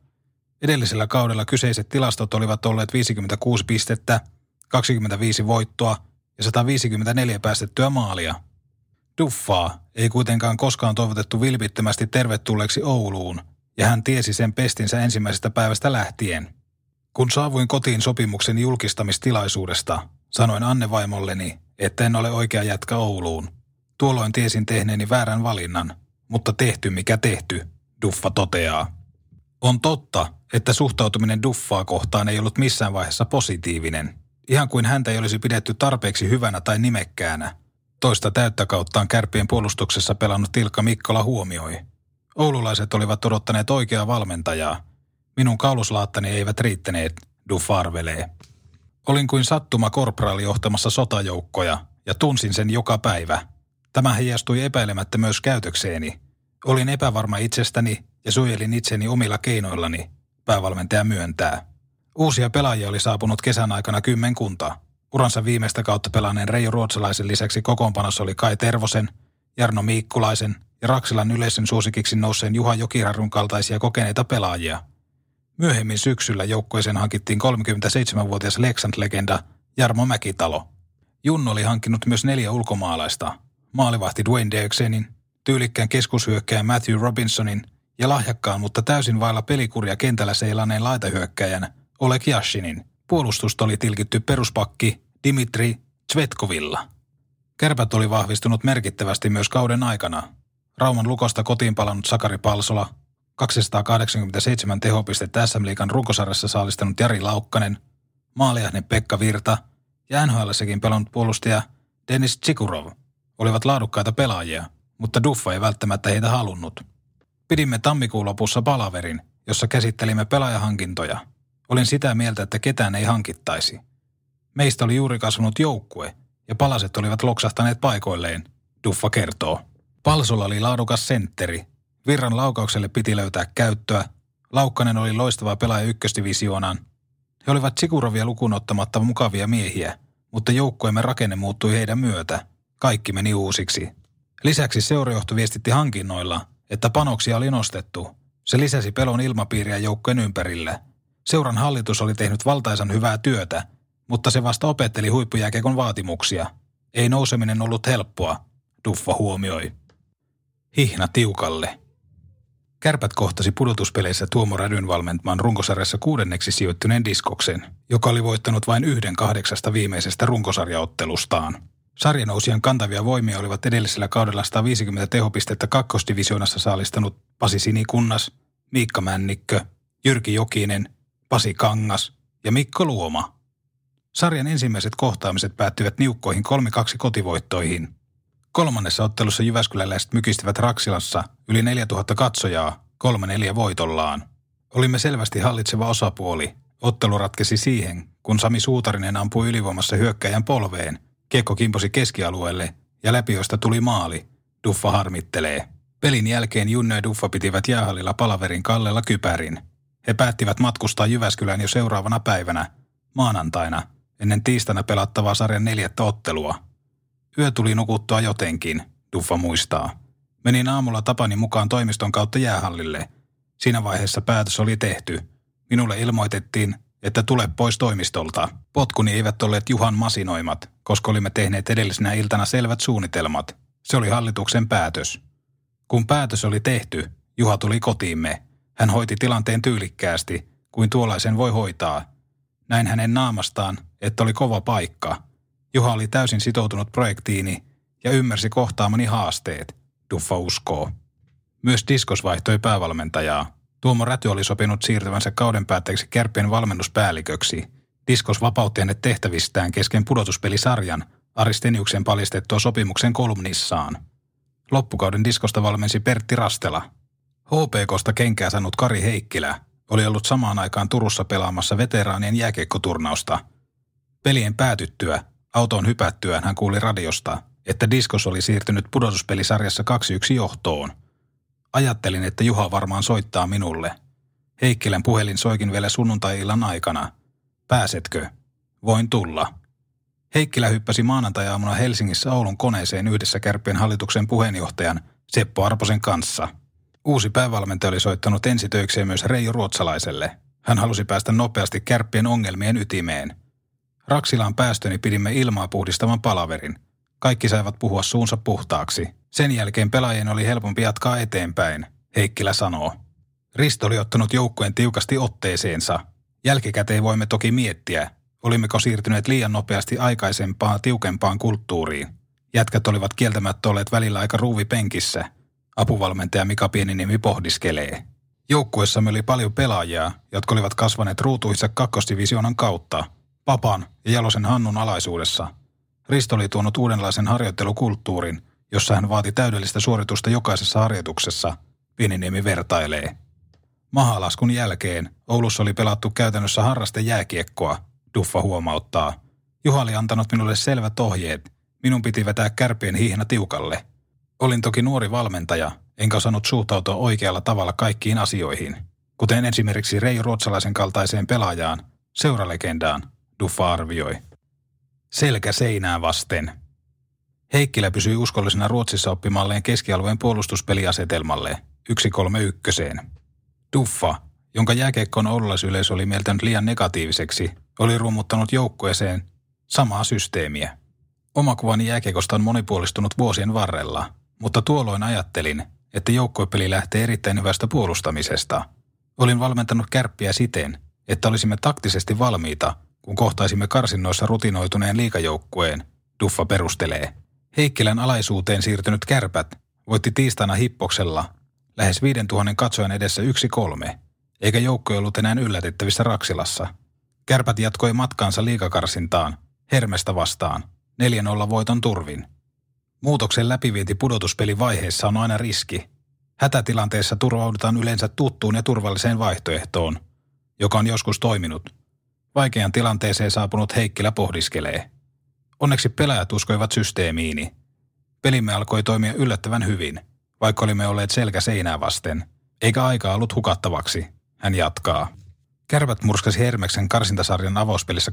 Edellisellä kaudella kyseiset tilastot olivat olleet 56 pistettä, 25 voittoa – ja 154 päästettyä maalia. Duffaa ei kuitenkaan koskaan toivotettu vilpittömästi tervetulleeksi Ouluun, ja hän tiesi sen pestinsä ensimmäisestä päivästä lähtien. Kun saavuin kotiin sopimuksen julkistamistilaisuudesta, sanoin Anne vaimolleni, että en ole oikea jätkä Ouluun. Tuolloin tiesin tehneeni väärän valinnan, mutta tehty mikä tehty, Duffa toteaa. On totta, että suhtautuminen Duffaa kohtaan ei ollut missään vaiheessa positiivinen – ihan kuin häntä ei olisi pidetty tarpeeksi hyvänä tai nimekkäänä. Toista täyttä kauttaan kärpien puolustuksessa pelannut Tilkka Mikkola huomioi. Oululaiset olivat odottaneet oikeaa valmentajaa. Minun kauluslaattani eivät riittäneet, Duff arvelee. Olin kuin sattuma korporaali johtamassa sotajoukkoja ja tunsin sen joka päivä. Tämä heijastui epäilemättä myös käytökseeni. Olin epävarma itsestäni ja suojelin itseni omilla keinoillani, päävalmentaja myöntää. Uusia pelaajia oli saapunut kesän aikana kymmenkunta. Uransa viimeistä kautta pelanneen Reijo Ruotsalaisen lisäksi kokoonpanossa oli Kai Tervosen, Jarno Miikkulaisen ja Raksilan yleisen suosikiksi nousseen Juha Jokirarun kaltaisia kokeneita pelaajia. Myöhemmin syksyllä joukkueeseen hankittiin 37-vuotias Leksand-legenda Jarmo Mäkitalo. Junno oli hankkinut myös neljä ulkomaalaista. Maalivahti Dwayne Deoxenin, tyylikkään keskushyökkäjän Matthew Robinsonin ja lahjakkaan, mutta täysin vailla pelikuria kentällä seilanneen laitahyökkäjän – Oleg Yashinin. Puolustusta oli tilkitty peruspakki Dimitri Tsvetkovilla. Kärpät oli vahvistunut merkittävästi myös kauden aikana. Rauman lukosta kotiin palannut Sakari Palsola, 287 tehopistettä SM Liikan runkosarjassa saalistanut Jari Laukkanen, maaliahne Pekka Virta ja nhl pelannut puolustaja Dennis Tsikurov olivat laadukkaita pelaajia, mutta Duffa ei välttämättä heitä halunnut. Pidimme tammikuun lopussa palaverin, jossa käsittelimme pelaajahankintoja – Olin sitä mieltä, että ketään ei hankittaisi. Meistä oli juuri kasvanut joukkue, ja palaset olivat loksahtaneet paikoilleen, Duffa kertoo. Palsolla oli laadukas sentteri. Virran laukaukselle piti löytää käyttöä. Laukkanen oli loistava pelaaja ykköstivisioonaan. He olivat Sikurovia lukuun ottamatta mukavia miehiä, mutta joukkueemme rakenne muuttui heidän myötä. Kaikki meni uusiksi. Lisäksi seurajohto viestitti hankinnoilla, että panoksia oli nostettu. Se lisäsi pelon ilmapiiriä joukkojen ympärille. Seuran hallitus oli tehnyt valtaisan hyvää työtä, mutta se vasta opetteli huippujääkekon vaatimuksia. Ei nouseminen ollut helppoa, Duffa huomioi. Hihna tiukalle. Kärpät kohtasi pudotuspeleissä Tuomo Rädyn valmentaman runkosarjassa kuudenneksi sijoittuneen diskoksen, joka oli voittanut vain yhden kahdeksasta viimeisestä runkosarjaottelustaan. Sarjanousien kantavia voimia olivat edellisellä kaudella 150 tehopistettä kakkosdivisioonassa saalistanut Pasi Sinikunnas, Miikka Männikkö, Jyrki Jokinen, Pasi Kangas ja Mikko Luoma. Sarjan ensimmäiset kohtaamiset päättyivät niukkoihin 3-2 kotivoittoihin. Kolmannessa ottelussa Jyväskyläläiset mykistivät Raksilassa yli 4000 katsojaa 3-4 voitollaan. Olimme selvästi hallitseva osapuoli. Ottelu ratkesi siihen, kun Sami Suutarinen ampui ylivoimassa hyökkäjän polveen – Kiekko kimposi keskialueelle ja läpiöstä tuli maali. Duffa harmittelee. Pelin jälkeen Junne ja Duffa pitivät jäähallilla palaverin kallella kypärin. He päättivät matkustaa Jyväskylään jo seuraavana päivänä, maanantaina, ennen tiistaina pelattavaa sarjan neljättä ottelua. Yö tuli nukuttua jotenkin, Duffa muistaa. Menin aamulla Tapani mukaan toimiston kautta jäähallille. Siinä vaiheessa päätös oli tehty. Minulle ilmoitettiin, että tule pois toimistolta. Potkuni eivät olleet Juhan masinoimat, koska olimme tehneet edellisenä iltana selvät suunnitelmat. Se oli hallituksen päätös. Kun päätös oli tehty, Juha tuli kotiimme. Hän hoiti tilanteen tyylikkäästi, kuin tuollaisen voi hoitaa. Näin hänen naamastaan, että oli kova paikka. Juha oli täysin sitoutunut projektiini ja ymmärsi kohtaamani haasteet, Duffa uskoo. Myös Diskos vaihtoi päävalmentajaa. Tuomo Räty oli sopinut siirtyvänsä kauden päätteeksi kärppien valmennuspäälliköksi. Diskos vapautti hänet tehtävistään kesken pudotuspelisarjan Aristeniuksen paljastettua sopimuksen kolumnissaan. Loppukauden diskosta valmensi Pertti Rastela. HPKsta kenkää saanut Kari Heikkilä oli ollut samaan aikaan Turussa pelaamassa veteraanien jääkiekkoturnausta. Pelien päätyttyä, auton hypättyään hän kuuli radiosta, että diskos oli siirtynyt pudotuspelisarjassa 2-1 johtoon – Ajattelin, että Juha varmaan soittaa minulle. Heikkilän puhelin soikin vielä sunnuntai-illan aikana. Pääsetkö? Voin tulla. Heikkilä hyppäsi maanantai-aamuna Helsingissä Oulun koneeseen yhdessä Kärppien hallituksen puheenjohtajan Seppo Arposen kanssa. Uusi päävalmentaja oli soittanut ensitöikseen myös Reijo Ruotsalaiselle. Hän halusi päästä nopeasti Kärppien ongelmien ytimeen. Raksilaan päästöni pidimme ilmaa puhdistavan palaverin. Kaikki saivat puhua suunsa puhtaaksi – sen jälkeen pelaajien oli helpompi jatkaa eteenpäin, Heikkilä sanoo. Risto oli ottanut joukkueen tiukasti otteeseensa. Jälkikäteen voimme toki miettiä, olimmeko siirtyneet liian nopeasti aikaisempaan tiukempaan kulttuuriin. Jätkät olivat kieltämättä olleet välillä aika ruuvi penkissä. Apuvalmentaja Mika Pieninimi pohdiskelee. Joukkuessamme oli paljon pelaajia, jotka olivat kasvaneet ruutuissa kakkosdivisioonan kautta, Papan ja Jalosen Hannun alaisuudessa. Risto oli tuonut uudenlaisen harjoittelukulttuurin – jossa hän vaati täydellistä suoritusta jokaisessa harjoituksessa, Pieniniemi vertailee. Mahalaskun jälkeen Oulussa oli pelattu käytännössä harraste jääkiekkoa, Duffa huomauttaa. Juha oli antanut minulle selvät ohjeet. Minun piti vetää kärpien hihna tiukalle. Olin toki nuori valmentaja, enkä osannut suhtautua oikealla tavalla kaikkiin asioihin. Kuten esimerkiksi Rei Ruotsalaisen kaltaiseen pelaajaan, seuralegendaan, Duffa arvioi. Selkä seinää vasten – Heikkilä pysyi uskollisena Ruotsissa oppimalleen keskialueen puolustuspeliasetelmalle 131. Duffa, jonka jääkeikkoon oululaisyleisö oli mieltänyt liian negatiiviseksi, oli rummuttanut joukkueeseen samaa systeemiä. Oma kuvani jääkeikosta on monipuolistunut vuosien varrella, mutta tuolloin ajattelin, että joukkuepeli lähtee erittäin hyvästä puolustamisesta. Olin valmentanut kärppiä siten, että olisimme taktisesti valmiita, kun kohtaisimme karsinnoissa rutinoituneen liikajoukkueen, Duffa perustelee – Heikkilän alaisuuteen siirtynyt kärpät voitti tiistaina hippoksella lähes 5000 katsojan edessä yksi kolme, eikä joukko ollut enää yllätettävissä Raksilassa. Kärpät jatkoi matkaansa liikakarsintaan, Hermestä vastaan, 4-0 voiton turvin. Muutoksen läpivienti pudotuspelivaiheessa on aina riski. Hätätilanteessa turvaudutaan yleensä tuttuun ja turvalliseen vaihtoehtoon, joka on joskus toiminut. Vaikean tilanteeseen saapunut Heikkilä pohdiskelee – Onneksi pelaajat uskoivat systeemiini. Pelimme alkoi toimia yllättävän hyvin, vaikka olimme olleet selkä seinää vasten. Eikä aika ollut hukattavaksi, hän jatkaa. Kärpät murskasi Hermeksen karsintasarjan avauspelissä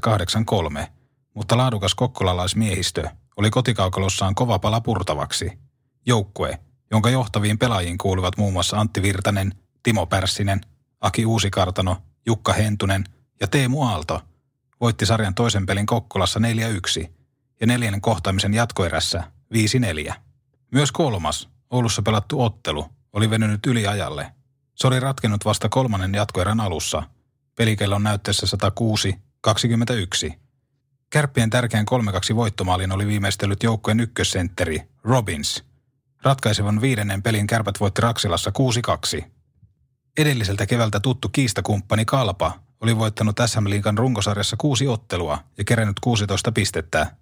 8-3, mutta laadukas kokkolalaismiehistö oli kotikaukalossaan kova pala purtavaksi. Joukkue, jonka johtaviin pelaajiin kuuluvat muun muassa Antti Virtanen, Timo Pärssinen, Aki Uusikartano, Jukka Hentunen ja Teemu Aalto, voitti sarjan toisen pelin Kokkolassa 4-1 ja neljännen kohtaamisen jatkoerässä 5-4. Myös kolmas, Oulussa pelattu ottelu, oli venynyt yliajalle. Se oli ratkennut vasta kolmannen jatkoerän alussa. Pelikellon näytteessä 106-21. Kärppien tärkeän 3-2 voittomaalin oli viimeistellyt joukkojen ykkössentteri Robbins. Ratkaisevan viidennen pelin kärpät voitti Raksilassa 6-2. Edelliseltä keväältä tuttu kiistakumppani Kalpa oli voittanut SM Liikan runkosarjassa kuusi ottelua ja kerännyt 16 pistettä.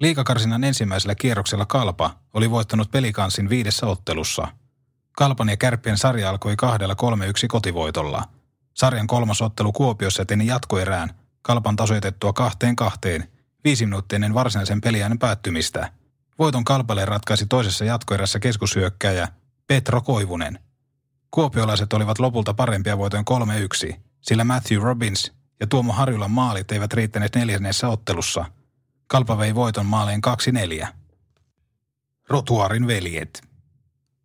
Liikakarsinan ensimmäisellä kierroksella Kalpa oli voittanut pelikanssin viidessä ottelussa. Kalpan ja Kärppien sarja alkoi kahdella 3-1 kotivoitolla. Sarjan kolmas ottelu Kuopiossa eteni jatkoerään Kalpan tasoitettua kahteen kahteen viisi minuuttia ennen varsinaisen peliään päättymistä. Voiton Kalpalle ratkaisi toisessa jatkoerässä keskushyökkääjä Petro Koivunen. Kuopiolaiset olivat lopulta parempia voitoin 3-1, sillä Matthew Robbins ja Tuomo Harjulan maalit eivät riittäneet neljännessä ottelussa. Kalpa vei voiton maaleen 2-4. Rotuarin veljet.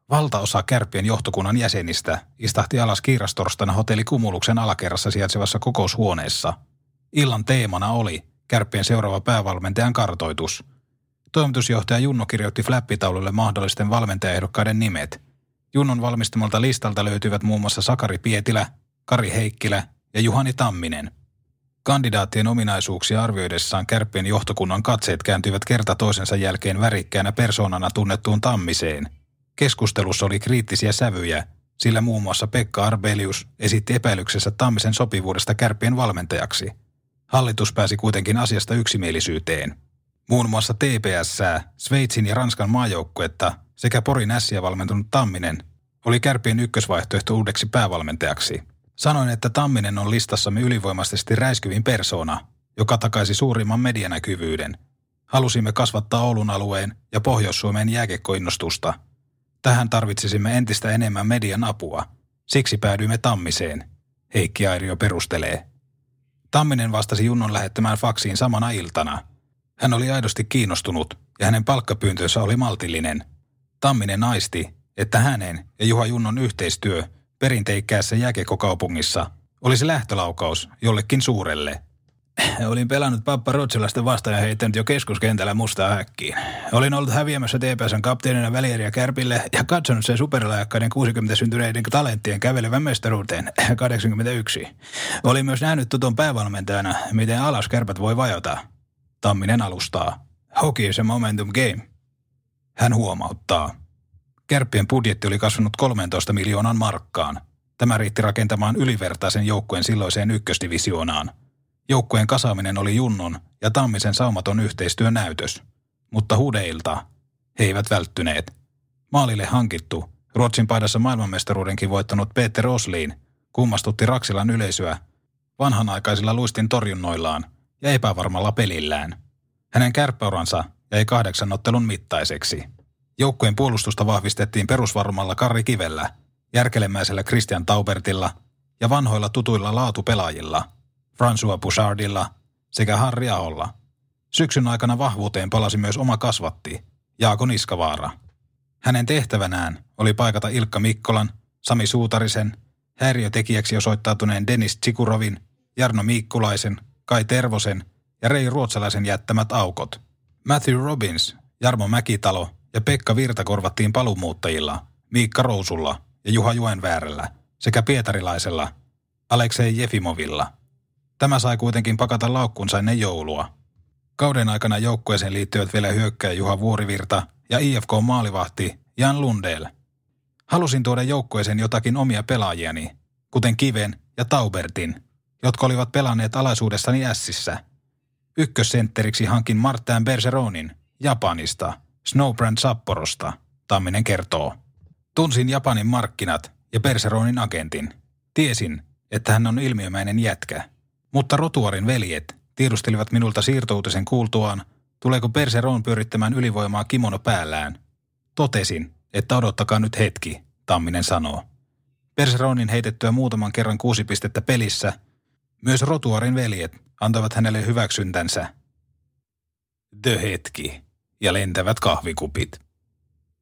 Valtaosa Kärppien johtokunnan jäsenistä istahti alas kiirastorstana hotelli Kumuluksen alakerrassa sijaitsevassa kokoushuoneessa. Illan teemana oli Kärppien seuraava päävalmentajan kartoitus. Toimitusjohtaja Junno kirjoitti flappitaululle mahdollisten valmentajaehdokkaiden nimet. Junnon valmistamalta listalta löytyivät muun muassa Sakari Pietilä, Kari Heikkilä ja Juhani Tamminen. Kandidaattien ominaisuuksia arvioidessaan kärppien johtokunnan katseet kääntyivät kerta toisensa jälkeen värikkäänä persoonana tunnettuun Tammiseen. Keskustelussa oli kriittisiä sävyjä, sillä muun muassa Pekka Arbelius esitti epäilyksessä Tammisen sopivuudesta kärppien valmentajaksi. Hallitus pääsi kuitenkin asiasta yksimielisyyteen. Muun muassa TPS, Sveitsin ja Ranskan maajoukkuetta sekä Porin ässiä valmentunut Tamminen oli kärppien ykkösvaihtoehto uudeksi päävalmentajaksi – Sanoin, että Tamminen on listassamme ylivoimaisesti räiskyvin persoona, joka takaisi suurimman medianäkyvyyden. Halusimme kasvattaa Oulun alueen ja Pohjois-Suomen jääkekkoinnostusta. Tähän tarvitsisimme entistä enemmän median apua. Siksi päädyimme Tammiseen, Heikki Airio perustelee. Tamminen vastasi Junnon lähettämään faksiin samana iltana. Hän oli aidosti kiinnostunut ja hänen palkkapyyntönsä oli maltillinen. Tamminen naisti, että hänen ja Juha Junnon yhteistyö perinteikkäässä jääkekokaupungissa oli se lähtölaukaus jollekin suurelle. <clears throat> Olin pelannut Pappa Ruotsilasta vastaan ja heittänyt jo keskuskentällä mustaa häkkiin. Olin ollut häviämässä TPSn kapteenina välieriä Kärpille ja katsonut sen superlajakkaiden 60 syntyneiden talenttien kävelevän mestaruuteen <clears throat> 81. Olin myös nähnyt tutun päävalmentajana, miten alas kärpät voi vajota. Tamminen alustaa. Hockey is a momentum game. Hän huomauttaa. Kärppien budjetti oli kasvanut 13 miljoonan markkaan. Tämä riitti rakentamaan ylivertaisen joukkueen silloiseen ykkösdivisioonaan. Joukkueen kasaaminen oli Junnon ja Tammisen saumaton yhteistyön näytös. Mutta hudeilta he eivät välttyneet. Maalille hankittu, Ruotsin paidassa maailmanmestaruudenkin voittanut Peter Osliin kummastutti Raksilan yleisöä vanhanaikaisilla luistin torjunnoillaan ja epävarmalla pelillään. Hänen kärppäuransa jäi kahdeksan ottelun mittaiseksi. Joukkueen puolustusta vahvistettiin perusvarmalla Karri Kivellä, järkelemäisellä Christian Taubertilla ja vanhoilla tutuilla laatupelaajilla, François Bouchardilla sekä Harri Aholla. Syksyn aikana vahvuuteen palasi myös oma kasvatti, Jaako Niskavaara. Hänen tehtävänään oli paikata Ilkka Mikkolan, Sami Suutarisen, häiriötekijäksi osoittautuneen Dennis Tsikurovin, Jarno Miikkulaisen, Kai Tervosen ja Rei Ruotsalaisen jättämät aukot. Matthew Robbins, Jarmo Mäkitalo ja Pekka Virta korvattiin palumuuttajilla, Miikka Rousulla ja Juha Juenväärällä sekä pietarilaisella Aleksei Jefimovilla. Tämä sai kuitenkin pakata laukkunsa ennen joulua. Kauden aikana joukkueeseen liittyvät vielä hyökkäjä Juha Vuorivirta ja IFK-maalivahti Jan Lundell. Halusin tuoda joukkueeseen jotakin omia pelaajiani, kuten Kiven ja Taubertin, jotka olivat pelanneet alaisuudessani Ässissä. Ykkössentteriksi hankin Martin Bergeronin Japanista – Snowbrand Sapporosta, Tamminen kertoo. Tunsin Japanin markkinat ja Perseronin agentin. Tiesin, että hän on ilmiömäinen jätkä. Mutta Rotuarin veljet tiedustelivat minulta siirtoutisen kuultuaan, Tuleeko Perseron pyörittämään ylivoimaa kimono päällään? Totesin, että odottakaa nyt hetki, Tamminen sanoo. Perseronin heitettyä muutaman kerran kuusi pistettä pelissä, myös Rotuarin veljet antavat hänelle hyväksyntänsä. The hetki ja lentävät kahvikupit.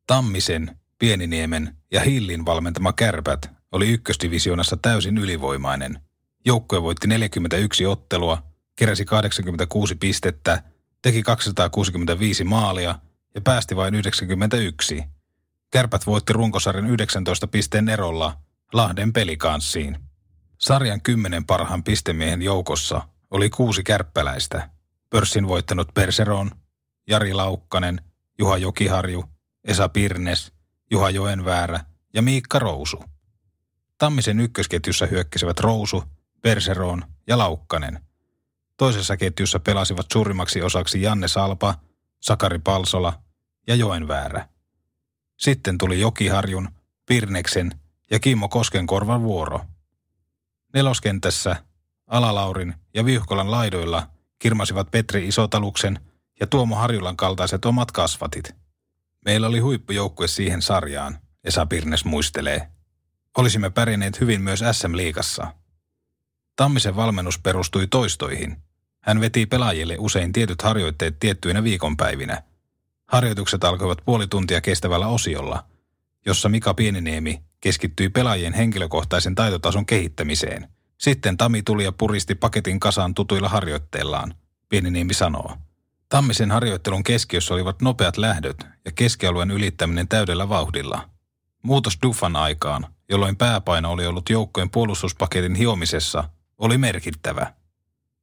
Tammisen, Pieniniemen ja Hillin valmentama kärpät oli ykkösdivisioonassa täysin ylivoimainen. Joukkue voitti 41 ottelua, keräsi 86 pistettä, teki 265 maalia ja päästi vain 91. Kärpät voitti runkosarjan 19 pisteen erolla Lahden pelikanssiin. Sarjan kymmenen parhaan pistemiehen joukossa oli kuusi kärppäläistä. Pörssin voittanut Perseron, Jari Laukkanen, Juha Jokiharju, Esa Pirnes, Juha Joenväärä ja Miikka Rousu. Tammisen ykkösketjussa hyökkäsivät Rousu, Perseroon ja Laukkanen. Toisessa ketjussa pelasivat suurimmaksi osaksi Janne Salpa, Sakari Palsola ja Joenväärä. Sitten tuli Jokiharjun, Pirneksen ja Kimmo Koskenkorvan vuoro. Neloskentässä Alalaurin ja Vihkolan laidoilla kirmasivat Petri Isotaluksen ja Tuomo Harjulan kaltaiset omat kasvatit. Meillä oli huippujoukkue siihen sarjaan, Esa Pirnes muistelee. Olisimme pärjänneet hyvin myös SM-liigassa. Tammisen valmennus perustui toistoihin. Hän veti pelaajille usein tietyt harjoitteet tiettyinä viikonpäivinä. Harjoitukset alkoivat puoli tuntia kestävällä osiolla, jossa Mika Pieniniemi keskittyi pelaajien henkilökohtaisen taitotason kehittämiseen. Sitten Tami tuli ja puristi paketin kasaan tutuilla harjoitteillaan, Pieniniemi sanoo. Tammisen harjoittelun keskiössä olivat nopeat lähdöt ja keskialueen ylittäminen täydellä vauhdilla. Muutos Duffan aikaan, jolloin pääpaino oli ollut joukkojen puolustuspaketin hiomisessa, oli merkittävä.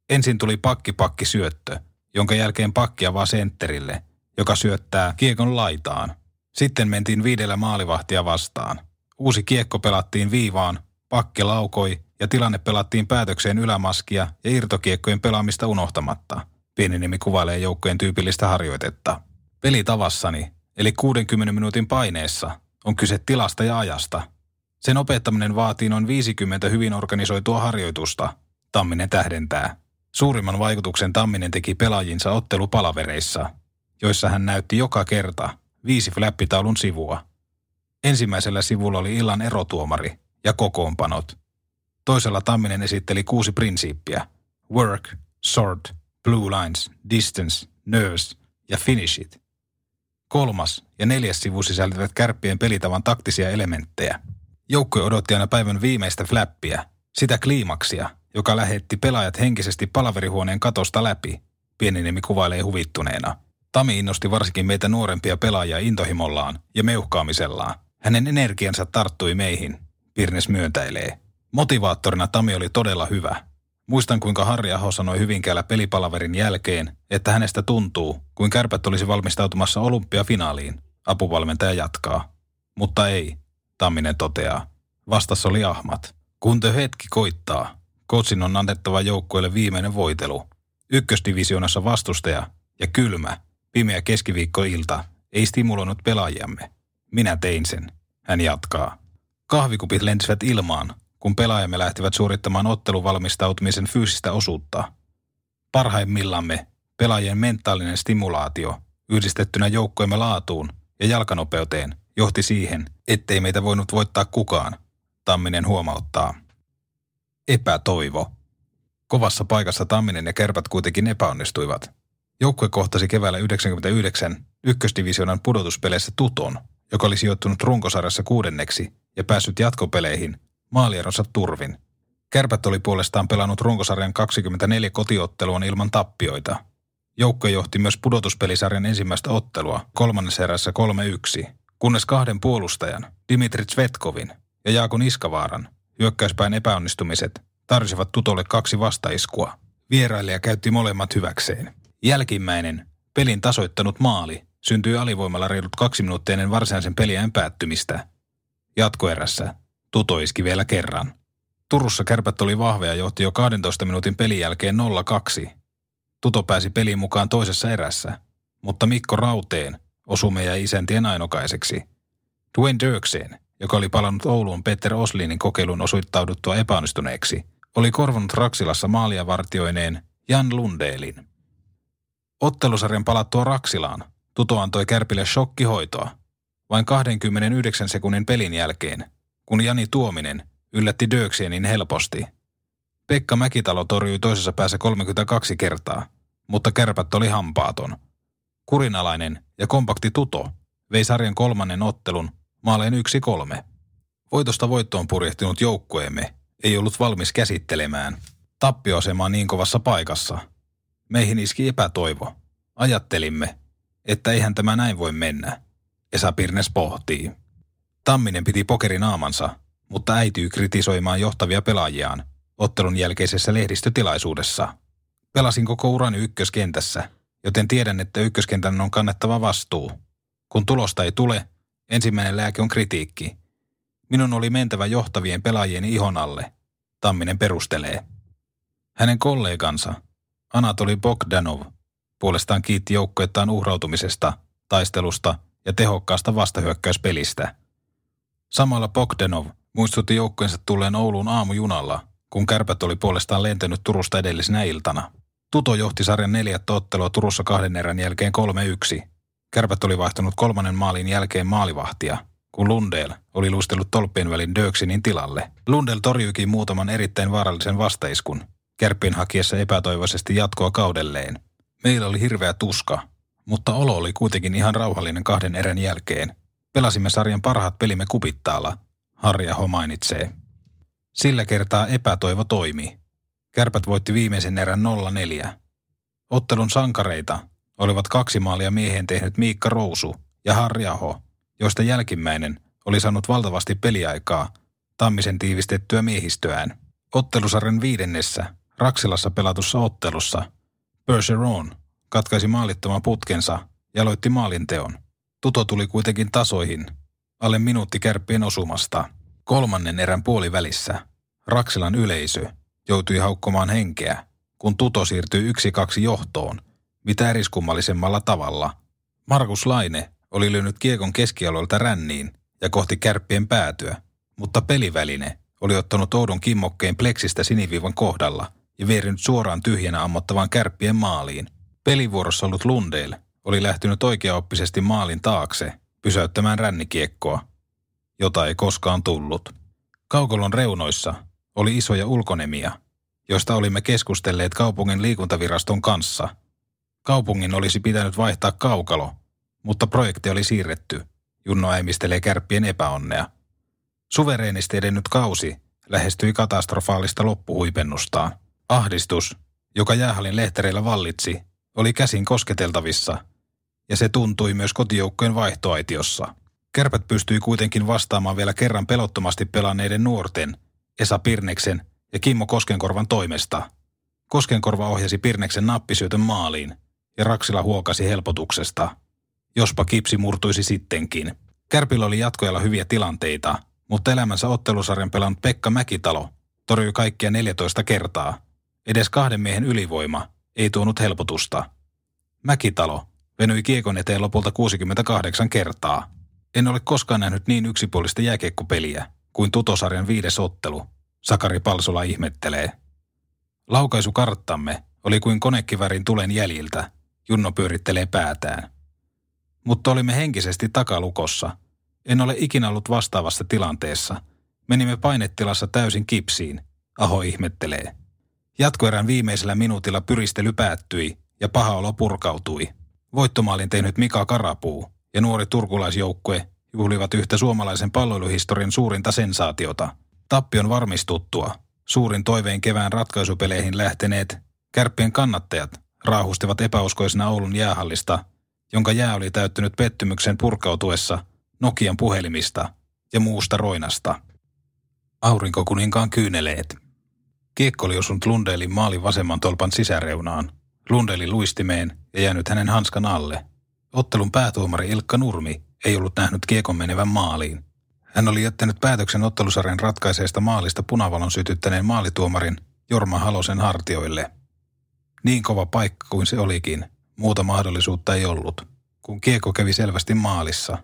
Ensin tuli pakki-pakki syöttö, jonka jälkeen pakki avaa sentterille, joka syöttää kiekon laitaan. Sitten mentiin viidellä maalivahtia vastaan. Uusi kiekko pelattiin viivaan, pakki laukoi ja tilanne pelattiin päätökseen ylämaskia ja irtokiekkojen pelaamista unohtamatta. Pienenimi kuvailee joukkojen tyypillistä harjoitetta. Pelitavassani, eli 60 minuutin paineessa, on kyse tilasta ja ajasta. Sen opettaminen vaatii noin 50 hyvin organisoitua harjoitusta, Tamminen tähdentää. Suurimman vaikutuksen Tamminen teki pelaajinsa ottelupalavereissa, joissa hän näytti joka kerta viisi flappitaulun sivua. Ensimmäisellä sivulla oli illan erotuomari ja kokoonpanot. Toisella Tamminen esitteli kuusi prinsiippiä. Work, sort, blue lines, distance, nerves ja finish it. Kolmas ja neljäs sivu sisältävät kärppien pelitavan taktisia elementtejä. Joukkue odotti aina päivän viimeistä flappia, sitä kliimaksia, joka lähetti pelaajat henkisesti palaverihuoneen katosta läpi. Pieninimi kuvailee huvittuneena. Tami innosti varsinkin meitä nuorempia pelaajia intohimollaan ja meuhkaamisellaan. Hänen energiansa tarttui meihin, Pirnes myöntäilee. Motivaattorina Tami oli todella hyvä. Muistan, kuinka Harri Aho sanoi Hyvinkäällä pelipalaverin jälkeen, että hänestä tuntuu, kuin kärpät olisi valmistautumassa olympiafinaaliin. Apuvalmentaja jatkaa. Mutta ei, Tamminen toteaa. Vastassa oli Ahmat. Kun te hetki koittaa, Kotsin on annettava joukkueelle viimeinen voitelu. Ykkösdivisioonassa vastustaja ja kylmä, pimeä keskiviikkoilta ei stimuloinut pelaajamme. Minä tein sen, hän jatkaa. Kahvikupit lentisivät ilmaan, kun pelaajamme lähtivät suorittamaan otteluvalmistautumisen fyysistä osuutta. Parhaimmillamme pelaajien mentaalinen stimulaatio yhdistettynä joukkoemme laatuun ja jalkanopeuteen johti siihen, ettei meitä voinut voittaa kukaan, Tamminen huomauttaa. Epätoivo. Kovassa paikassa Tamminen ja Kärpät kuitenkin epäonnistuivat. Joukkue kohtasi keväällä 99 ykkösdivisionan pudotuspeleissä Tuton, joka oli sijoittunut runkosarjassa kuudenneksi ja päässyt jatkopeleihin maalieronsa turvin. Kärpät oli puolestaan pelannut runkosarjan 24 kotiottelua ilman tappioita. Joukko johti myös pudotuspelisarjan ensimmäistä ottelua kolmannessa erässä 3-1, kunnes kahden puolustajan, Dimitri Svetkovin ja Jaakon Iskavaaran, hyökkäyspäin epäonnistumiset tarjosivat Tutolle kaksi vastaiskua. Vierailija käytti molemmat hyväkseen. Jälkimmäinen, pelin tasoittanut maali, syntyi alivoimalla reilut kaksi minuuttia ennen varsinaisen peliään päättymistä. Jatkoerässä Tuto iski vielä kerran. Turussa kärpät oli vahva ja johti jo 12 minuutin pelin jälkeen 0-2. Tuto pääsi peliin mukaan toisessa erässä, mutta Mikko Rauteen osui meidän isäntien ainokaiseksi. Dwayne Dirkseen, joka oli palannut Ouluun Peter Oslinin kokeilun osoittauduttua epäonnistuneeksi, oli korvanut Raksilassa maalia vartioineen Jan Lundeelin. Ottelusarjan palattua Raksilaan Tuto antoi Kärpille shokkihoitoa. Vain 29 sekunnin pelin jälkeen, kun Jani Tuominen yllätti Döksienin helposti. Pekka Mäkitalo torjui toisessa päässä 32 kertaa, mutta kärpät oli hampaaton. Kurinalainen ja kompakti Tuto vei sarjan kolmannen ottelun maaleen yksi kolme. Voitosta voittoon purjehtinut joukkueemme ei ollut valmis käsittelemään. Tappioasema niin kovassa paikassa. Meihin iski epätoivo. Ajattelimme, että eihän tämä näin voi mennä. Esa Pirnes pohtii. Tamminen piti pokerin aamansa, mutta äityy kritisoimaan johtavia pelaajiaan ottelun jälkeisessä lehdistötilaisuudessa. Pelasin koko urani ykköskentässä, joten tiedän, että ykköskentän on kannettava vastuu. Kun tulosta ei tule, ensimmäinen lääke on kritiikki. Minun oli mentävä johtavien pelaajien ihon alle, Tamminen perustelee. Hänen kollegansa, Anatoli Bogdanov, puolestaan kiitti joukkoettaan uhrautumisesta, taistelusta ja tehokkaasta vastahyökkäyspelistä. Samalla Bogdanov muistutti joukkojensa tulleen Ouluun aamujunalla, kun kärpät oli puolestaan lentänyt Turusta edellisenä iltana. Tuto johti sarjan neljättä ottelua Turussa kahden erän jälkeen 3-1. Kärpät oli vaihtanut kolmannen maalin jälkeen maalivahtia, kun Lundell oli luistellut tolppien välin Döksinin tilalle. Lundell torjuikin muutaman erittäin vaarallisen vastaiskun, kärppien hakiessa epätoivoisesti jatkoa kaudelleen. Meillä oli hirveä tuska, mutta olo oli kuitenkin ihan rauhallinen kahden erän jälkeen. Pelasimme sarjan parhaat pelimme kupittaalla, Harja Ho mainitsee. Sillä kertaa epätoivo toimi. Kärpät voitti viimeisen erän 0-4. Ottelun sankareita olivat kaksi maalia miehen tehnyt Miikka Rousu ja Harri Aho, joista jälkimmäinen oli saanut valtavasti peliaikaa Tammisen tiivistettyä miehistöään. Ottelusarjan viidennessä Raksilassa pelatussa ottelussa Bergeron katkaisi maalittoman putkensa ja aloitti maalinteon. Tuto tuli kuitenkin tasoihin, alle minuutti kärppien osumasta. Kolmannen erän puolivälissä Raksilan yleisö joutui haukkomaan henkeä, kun Tuto siirtyi yksi kaksi johtoon, mitä eriskummallisemmalla tavalla. Markus Laine oli lyönyt kiekon keskialueelta ränniin ja kohti kärppien päätyä, mutta peliväline oli ottanut oudon kimmokkeen pleksistä siniviivan kohdalla ja vierinyt suoraan tyhjänä ammottavaan kärppien maaliin. Pelivuorossa ollut Lundell oli lähtenyt oikeaoppisesti maalin taakse pysäyttämään rännikiekkoa, jota ei koskaan tullut. Kaukolon reunoissa oli isoja ulkonemia, joista olimme keskustelleet kaupungin liikuntaviraston kanssa. Kaupungin olisi pitänyt vaihtaa kaukalo, mutta projekti oli siirretty. Junno äimistelee kärppien epäonnea. Suvereenisti edennyt kausi lähestyi katastrofaalista loppuhuipennustaan. Ahdistus, joka jäähallin lehtereillä vallitsi, oli käsin kosketeltavissa, ja se tuntui myös kotijoukkojen vaihtoaitiossa. Kärpät pystyi kuitenkin vastaamaan vielä kerran pelottomasti pelanneiden nuorten, Esa Pirneksen ja Kimmo Koskenkorvan toimesta. Koskenkorva ohjasi Pirneksen nappisyötön maaliin, ja Raksila huokasi helpotuksesta. Jospa kipsi murtuisi sittenkin. Kärpillä oli jatkojalla hyviä tilanteita, mutta elämänsä ottelusarjan pelannut Pekka Mäkitalo torjui kaikkia 14 kertaa. Edes kahden miehen ylivoima ei tuonut helpotusta. Mäkitalo venyi kiekon eteen lopulta 68 kertaa. En ole koskaan nähnyt niin yksipuolista jääkiekkopeliä kuin tutosarjan viides ottelu, Sakari Palsola ihmettelee. Laukaisukarttamme oli kuin konekivärin tulen jäljiltä, Junno pyörittelee päätään. Mutta olimme henkisesti takalukossa. En ole ikinä ollut vastaavassa tilanteessa. Menimme painetilassa täysin kipsiin, Aho ihmettelee. Jatkoerän viimeisellä minuutilla pyristely päättyi ja paha olo purkautui. Voittomaalin tehnyt Mika Karapuu ja nuori turkulaisjoukkue juhlivat yhtä suomalaisen palloiluhistorian suurinta sensaatiota. Tappion varmistuttua, suurin toiveen kevään ratkaisupeleihin lähteneet kärppien kannattajat raahustivat epäuskoisena Oulun jäähallista, jonka jää oli täyttynyt pettymyksen purkautuessa Nokian puhelimista ja muusta roinasta. Aurinkokuninkaan kyyneleet. Kiekko oli osunut Lundelin maalin vasemman tolpan sisäreunaan, Lundelin luistimeen ja jäänyt hänen hanskan alle. Ottelun päätuomari Ilkka Nurmi ei ollut nähnyt kiekon menevän maaliin. Hän oli jättänyt päätöksen ottelusarjan ratkaiseesta maalista punavalon sytyttäneen maalituomarin Jorma Halosen hartioille. Niin kova paikka kuin se olikin, muuta mahdollisuutta ei ollut. Kun kiekko kävi selvästi maalissa,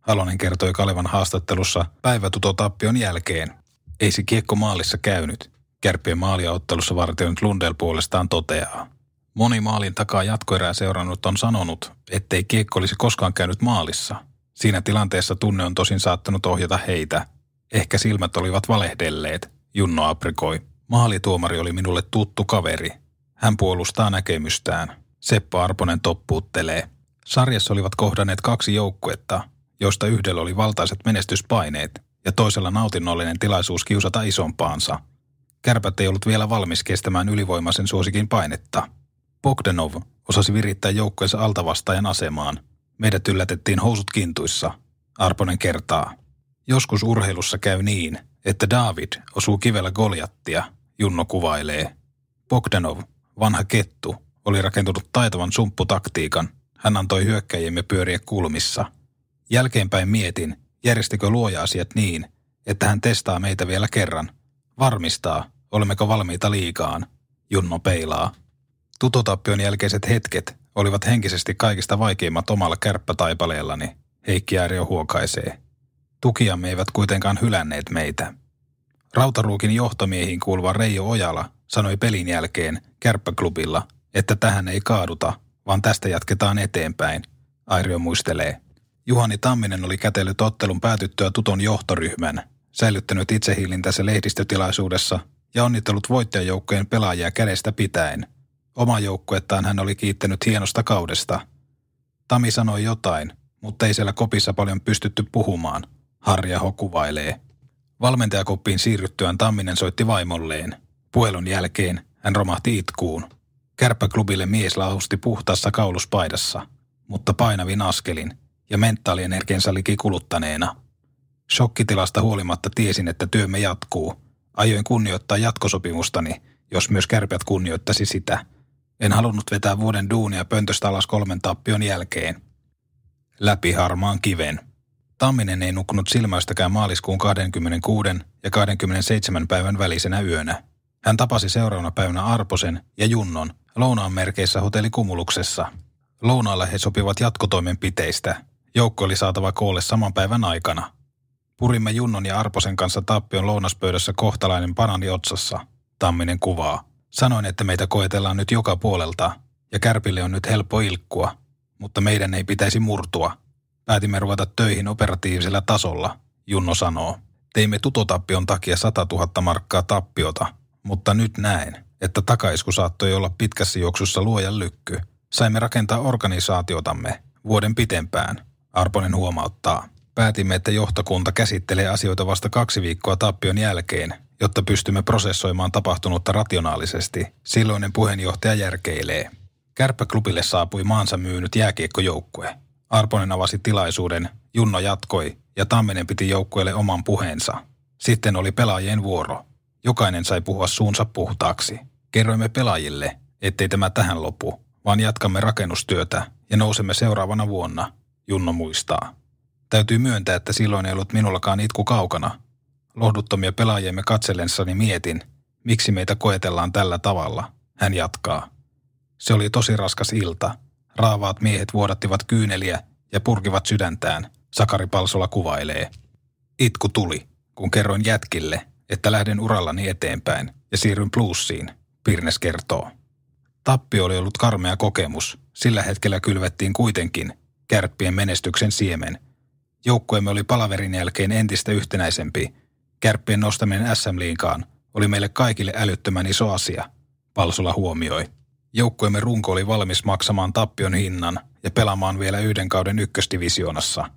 Halonen kertoi Kalevan haastattelussa päivätutotappion jälkeen. Ei se kiekko maalissa käynyt. Kärppien maalia ottelussa vartioinut Lundell puolestaan toteaa. Moni maalin takaa jatkoerää seurannut on sanonut, ettei kiekko olisi koskaan käynyt maalissa. Siinä tilanteessa tunne on tosin saattanut ohjata heitä. Ehkä silmät olivat valehdelleet, Junno aprikoi. Maalituomari oli minulle tuttu kaveri. Hän puolustaa näkemystään. Seppo Arponen toppuuttelee. Sarjassa olivat kohdanneet kaksi joukkuetta, joista yhdellä oli valtaiset menestyspaineet ja toisella nautinnollinen tilaisuus kiusata isompaansa. Kärpät ei ollut vielä valmis kestämään ylivoimaisen suosikin painetta. Bogdanov osasi virittää joukkueensa altavastaajan asemaan. Meidät yllätettiin housut kintuissa. Arponen kertaa. Joskus urheilussa käy niin, että David osuu kivellä Goljattia, Junno kuvailee. Bogdanov, vanha kettu, oli rakentunut taitavan sumpputaktiikan. Hän antoi hyökkäjiemme pyöriä kulmissa. Jälkeenpäin mietin, järjestikö luoja asiat niin, että hän testaa meitä vielä kerran. Varmistaa, olemmeko valmiita liikaan. Junno peilaa. Tutotappion jälkeiset hetket olivat henkisesti kaikista vaikeimmat omalla kärppätaipaleellani, Heikki Ääriö huokaisee. Tukiamme eivät kuitenkaan hylänneet meitä. Rautaruukin johtomiehiin kuuluva Reijo Ojala sanoi pelin jälkeen kärppäklubilla, että tähän ei kaaduta, vaan tästä jatketaan eteenpäin. Airio muistelee. Juhani Tamminen oli kätellyt ottelun päätyttyä Tuton johtoryhmän, säilyttänyt itsehiilintänsä lehdistötilaisuudessa ja onnitellut voittajajoukkojen pelaajia kädestä pitäen. Oma joukkuettaan hän oli kiittänyt hienosta kaudesta. Tami sanoi jotain, mutta ei siellä kopissa paljon pystytty puhumaan. Harja kuvailee. Valmentajakoppiin siirryttyään Tamminen soitti vaimolleen. Puhelun jälkeen hän romahti itkuun. Kärppäklubille mies lausti puhtaassa kauluspaidassa, mutta painavin askelin ja mentaalienergiansa liki kuluttaneena. Shokkitilasta huolimatta tiesin, että työmme jatkuu. Ajoin kunnioittaa jatkosopimustani, jos myös kärpät kunnioittaisi sitä. En halunnut vetää vuoden duunia pöntöstä alas kolmen tappion jälkeen. Läpi harmaan kiven. Tamminen ei nukkunut silmäistäkään maaliskuun 26. ja 27. päivän välisenä yönä. Hän tapasi seuraavana päivänä Arposen ja Junnon lounaan merkeissä hotelli Kumuluksessa. Lounaalla he sopivat jatkotoimenpiteistä. Joukko oli saatava koolle saman päivän aikana. Purimme Junnon ja Arposen kanssa tappion lounaspöydässä kohtalainen panani otsassa. Tamminen kuvaa. Sanoin, että meitä koetellaan nyt joka puolelta ja kärpille on nyt helppo ilkkua, mutta meidän ei pitäisi murtua. Päätimme ruveta töihin operatiivisella tasolla, Junno sanoo. Teimme tutotappion takia 100 000 markkaa tappiota, mutta nyt näen, että takaisku saattoi olla pitkässä juoksussa luojan lykky. Saimme rakentaa organisaatiotamme vuoden pitempään, Arponen huomauttaa. Päätimme, että johtokunta käsittelee asioita vasta kaksi viikkoa tappion jälkeen, jotta pystymme prosessoimaan tapahtunutta rationaalisesti. Silloinen puheenjohtaja järkeilee. Kärppäklubille saapui maansa myynyt jääkiekkojoukkue. Arponen avasi tilaisuuden, Junno jatkoi ja Tamminen piti joukkueelle oman puheensa. Sitten oli pelaajien vuoro. Jokainen sai puhua suunsa puhtaaksi. Kerroimme pelaajille, ettei tämä tähän lopu, vaan jatkamme rakennustyötä ja nousemme seuraavana vuonna, Junno muistaa. Täytyy myöntää, että silloin ei ollut minullakaan itku kaukana. Lohduttomia pelaajiemme katsellensani mietin, miksi meitä koetellaan tällä tavalla. Hän jatkaa. Se oli tosi raskas ilta. Raavaat miehet vuodattivat kyyneliä ja purkivat sydäntään. Sakari Palsola kuvailee. Itku tuli, kun kerroin jätkille, että lähden urallani eteenpäin ja siirryn plussiin, Pirnes kertoo. Tappi oli ollut karmea kokemus. Sillä hetkellä kylvettiin kuitenkin kärppien menestyksen siemen. Joukkueemme oli palaverin jälkeen entistä yhtenäisempi. Kärppien nostaminen SM-liikaan oli meille kaikille älyttömän iso asia, Palsola huomioi. Joukkueemme runko oli valmis maksamaan tappion hinnan ja pelaamaan vielä yhden kauden ykkösdivisioonassa.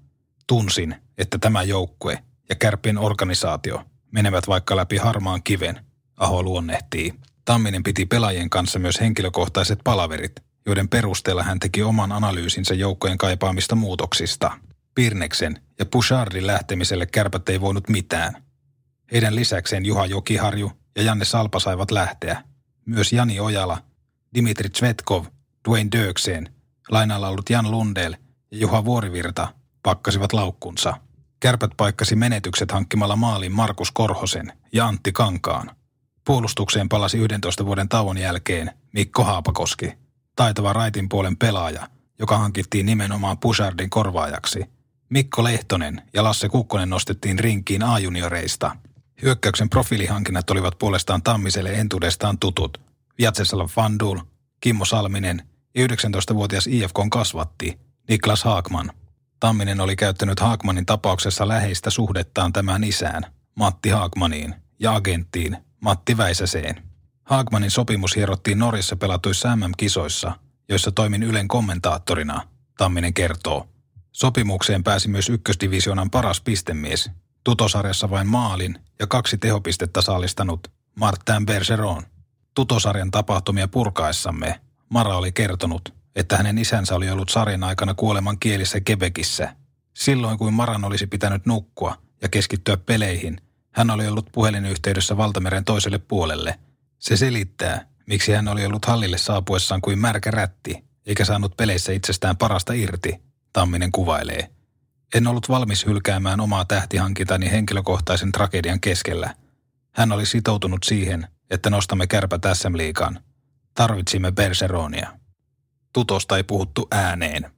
Tunsin, että tämä joukkue ja kärppien organisaatio menevät vaikka läpi harmaan kiven, Aho luonnehtii. Tamminen piti pelaajien kanssa myös henkilökohtaiset palaverit, joiden perusteella hän teki oman analyysinsä joukkojen kaipaamista muutoksista. Pirneksen ja Pushardin lähtemiselle kärpät ei voinut mitään. Heidän lisäkseen Juha Jokiharju ja Janne Salpa saivat lähteä. Myös Jani Ojala, Dimitri Tsvetkov, Dwayne Dökseen, lainalla ollut Jan Lundell ja Juha Vuorivirta pakkasivat laukkunsa. Kärpät paikkasi menetykset hankkimalla maalin Markus Korhosen ja Antti Kankaan. Puolustukseen palasi 11 vuoden tauon jälkeen Mikko Haapakoski, taitava raitin puolen pelaaja, joka hankittiin nimenomaan Pusardin korvaajaksi. Mikko Lehtonen ja Lasse Kukkonen nostettiin rinkiin A-junioreista. Hyökkäyksen profiilihankinnat olivat puolestaan Tammiselle entuudestaan tutut. Vjatsesala Fandul, Kimmo Salminen ja 19-vuotias IFKn kasvatti Niklas Haakman. Tamminen oli käyttänyt Haakmanin tapauksessa läheistä suhdettaan tämän isään, Matti Haakmaniin, ja agenttiin Matti Väisäseen. Haakmanin sopimus hierottiin Norjassa pelatuissa MM-kisoissa, joissa toimin Ylen kommentaattorina, Tamminen kertoo. Sopimukseen pääsi myös ykkösdivisionan paras pistemies, tutosarjassa vain maalin ja kaksi tehopistettä saalistanut Martin Bergeron. Tutosarjan tapahtumia purkaessamme Mara oli kertonut, että hänen isänsä oli ollut sarjan aikana kuoleman kielissä Quebecissä. Silloin kuin Maran olisi pitänyt nukkua ja keskittyä peleihin, hän oli ollut puhelinyhteydessä valtameren toiselle puolelle. Se selittää, miksi hän oli ollut hallille saapuessaan kuin märkä rätti, eikä saanut peleissä itsestään parasta irti, Tamminen kuvailee. En ollut valmis hylkäämään omaa tähtihankintani henkilökohtaisen tragedian keskellä. Hän oli sitoutunut siihen, että nostamme kärpä SM liikaan. Tarvitsimme Berseronia. Tutosta ei puhuttu ääneen.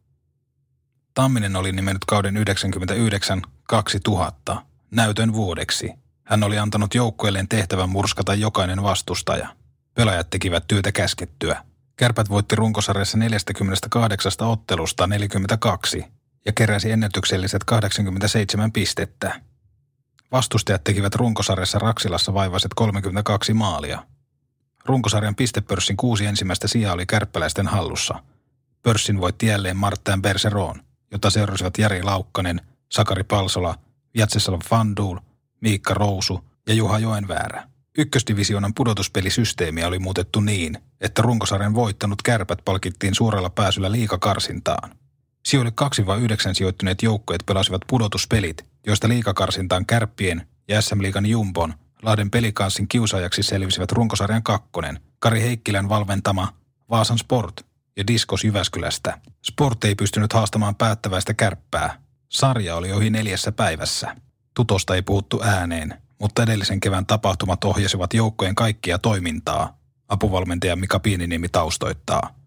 Tamminen oli nimennyt kauden 99-2000 näytön vuodeksi. Hän oli antanut joukkueelleen tehtävän murskata jokainen vastustaja. Pelaajat tekivät työtä käskettyä. Kärpät voitti runkosarjassa 48 ottelusta 42 ja keräsi ennätykselliset 87 pistettä. Vastustajat tekivät runkosarjassa Raksilassa vaivaiset 32 maalia. Runkosarjan pistepörssin kuusi ensimmäistä sijaa oli kärppäläisten hallussa. Pörssin voitti jälleen Martin Berseron, jota seurasivat Jari Laukkanen, Sakari Palsola, Jatseslav Fanduul, Miikka Rousu ja Juha Joenväärä. Ykkösdivisionan pudotuspelisysteemiä oli muutettu niin, että runkosarjan voittanut kärpät palkittiin suoralla pääsyllä liikakarsintaan. Sijoille 2-9 sijoittuneet joukkueet pelasivat pudotuspelit, joista liikakarsintaan kärppien ja SM Liigan Jumbon Lahden pelikanssin kiusaajaksi selvisivät runkosarjan kakkonen, Kari Heikkilän valventama Vaasan Sport ja Diskos Jyväskylästä. Sport ei pystynyt haastamaan päättäväistä kärppää. Sarja oli ohi neljässä päivässä. Tutosta ei puhuttu ääneen, mutta edellisen kevään tapahtumat ohjasivat joukkojen kaikkia toimintaa. Apuvalmentaja Mika Pieniniemi taustoittaa.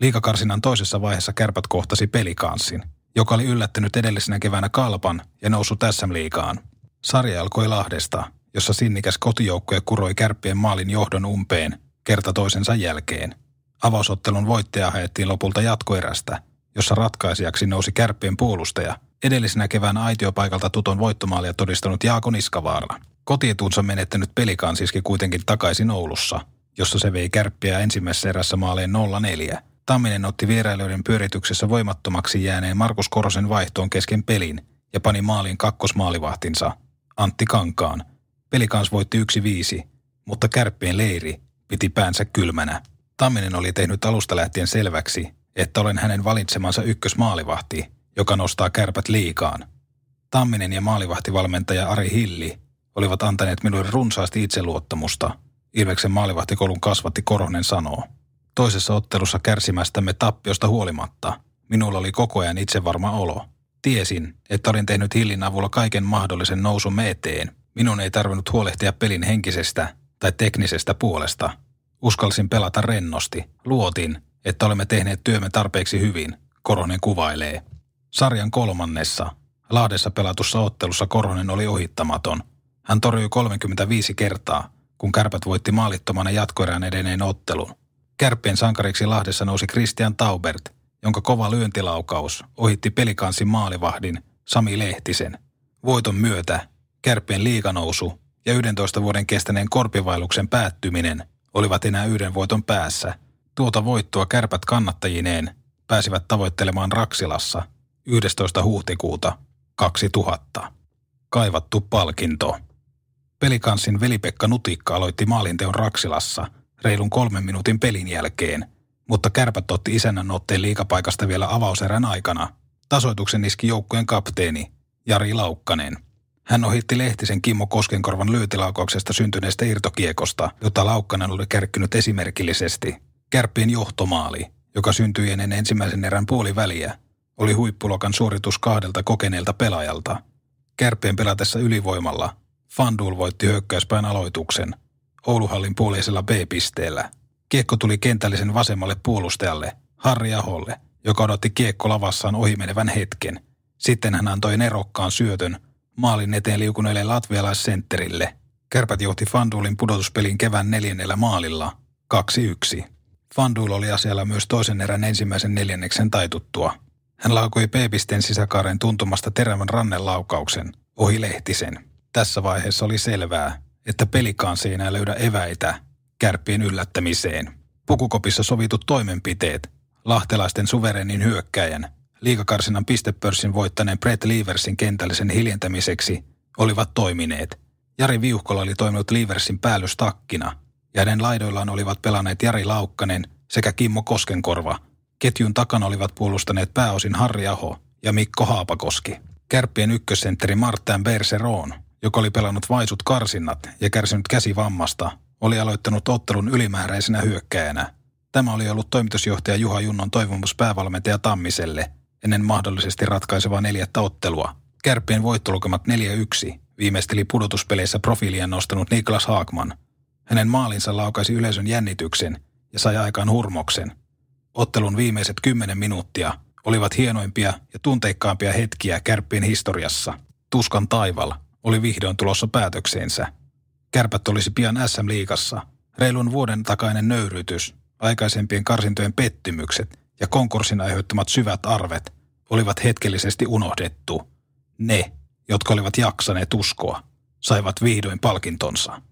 Liikakarsinan toisessa vaiheessa kärpät kohtasi pelikanssin, joka oli yllättänyt edellisenä keväänä kalpan ja noussut SM liigaan. Sarja alkoi Lahdesta, jossa sinnikäs kotijoukkue kuroi kärppien maalin johdon umpeen kerta toisensa jälkeen. Avausottelun voittaja haettiin lopulta jatkoerästä, jossa ratkaisijaksi nousi kärppien puolustaja, edellisenä keväänä aitiopaikalta tuton voittomaalia todistanut Jaako Niskavaara. Kotietuunsa menettänyt pelikaan siski kuitenkin takaisin Oulussa, jossa se vei kärppiä ensimmäisessä erässä maaleen 0-4. Tamminen otti vierailijoiden pyörityksessä voimattomaksi jääneen Markus Korosen vaihtoon kesken pelin ja pani maalin kakkosmaalivahtinsa, Antti Kankaan. Pelikans voitti 1-5, mutta kärppien leiri piti päänsä kylmänä. Tamminen oli tehnyt alusta lähtien selväksi, että olen hänen valitsemansa ykkösmaalivahti, joka nostaa kärpät liikaan. Tamminen ja maalivahtivalmentaja Ari Hilli olivat antaneet minulle runsaasti itseluottamusta. Ilveksen maalivahtikoulun kasvatti Koronen sanoo. Toisessa ottelussa kärsimästämme tappiosta huolimatta, minulla oli koko ajan itsevarma olo. Tiesin, että olin tehnyt Hillin avulla kaiken mahdollisen nousun eteen. Minun ei tarvinnut huolehtia pelin henkisestä tai teknisestä puolesta. Uskalsin pelata rennosti. Luotin, että olemme tehneet työmme tarpeeksi hyvin, Koronen kuvailee. Sarjan kolmannessa, Lahdessa pelatussa ottelussa Koronen oli ohittamaton. Hän torjui 35 kertaa, kun kärpät voitti maalittomana jatkoerään edeneen ottelun. Kärppien sankariksi Lahdessa nousi Christian Taubert, jonka kova lyöntilaukaus ohitti pelikanssin maalivahdin Sami Lehtisen. Voiton myötä Kärppien liikanousu ja 11 vuoden kestäneen korpivailuksen päättyminen olivat enää yhden voiton päässä. Tuota voittoa kärpät kannattajineen pääsivät tavoittelemaan Raksilassa 11. huhtikuuta 2000. Kaivattu palkinto. Pelikanssin velipekka Nutikka aloitti maalinteon Raksilassa reilun kolmen minuutin pelin jälkeen, mutta kärpät otti isännän otteen liikapaikasta vielä avauserän aikana. Tasoituksen iski joukkojen kapteeni Jari Laukkanen. Hän ohitti Lehtisen Kimmo Koskenkorvan löytilaukauksesta syntyneestä irtokiekosta, jota Laukkanen oli kärkkynyt esimerkillisesti. Kärppien johtomaali, joka syntyi ennen ensimmäisen erän puoliväliä, oli huippuluokan suoritus kahdelta kokeneelta pelaajalta. Kärppien pelatessa ylivoimalla Fandul voitti hyökkäyspäin aloituksen Ouluhallin puoleisella B-pisteellä. Kiekko tuli kentällisen vasemmalle puolustajalle, Harri Aholle, joka odotti kiekko lavassaan ohimenevän hetken. Sitten hän antoi nerokkaan syötön maalin eteen liukuneelle latvialaissentterille. Kärpät johti Fandulin pudotuspelin kevään neljännellä maalilla 2-1. Fanduil oli asialla myös toisen erän ensimmäisen neljänneksen taituttua. Hän laukoi P-pisteen sisäkaaren tuntumasta terävän rannelaukauksen ohi Lehtisen. Tässä vaiheessa oli selvää, että pelikaan ei enää löydä eväitä kärppien yllättämiseen. Pukukopissa sovitut toimenpiteet, lahtelaisten suverenin hyökkäjän, liikakarsinan pistepörssin voittaneen Brett Leversin kentällisen hiljentämiseksi olivat toimineet. Jari Viuhkola oli toiminut Leversin päällystakkina, ja hänen laidoillaan olivat pelanneet Jari Laukkanen sekä Kimmo Koskenkorva. Ketjun takana olivat puolustaneet pääosin Harri Aho ja Mikko Haapakoski. Kärppien ykkössentteri Martin Berseron, joka oli pelannut vaisut karsinnat ja kärsinyt käsivammasta, oli aloittanut ottelun ylimääräisenä hyökkäjänä. Tämä oli ollut toimitusjohtaja Juha Junnon toivomus päävalmentaja Tammiselle ennen mahdollisesti ratkaisevaa neljättä ottelua. Kärppien voittolukemat 4-1 viimeisteli pudotuspeleissä profiilia nostanut Niklas Haakman. Hänen maalinsa laukaisi yleisön jännityksen ja sai aikaan hurmoksen. Ottelun viimeiset kymmenen minuuttia olivat hienoimpia ja tunteikkaampia hetkiä kärppien historiassa. Tuskan taival oli vihdoin tulossa päätökseensä. Kärpät olisi pian SM-liigassa. Reilun vuoden takainen nöyrytys, aikaisempien karsintojen pettymykset ja konkurssin aiheuttamat syvät arvet olivat hetkellisesti unohdettu. Ne, jotka olivat jaksaneet uskoa, saivat vihdoin palkintonsa.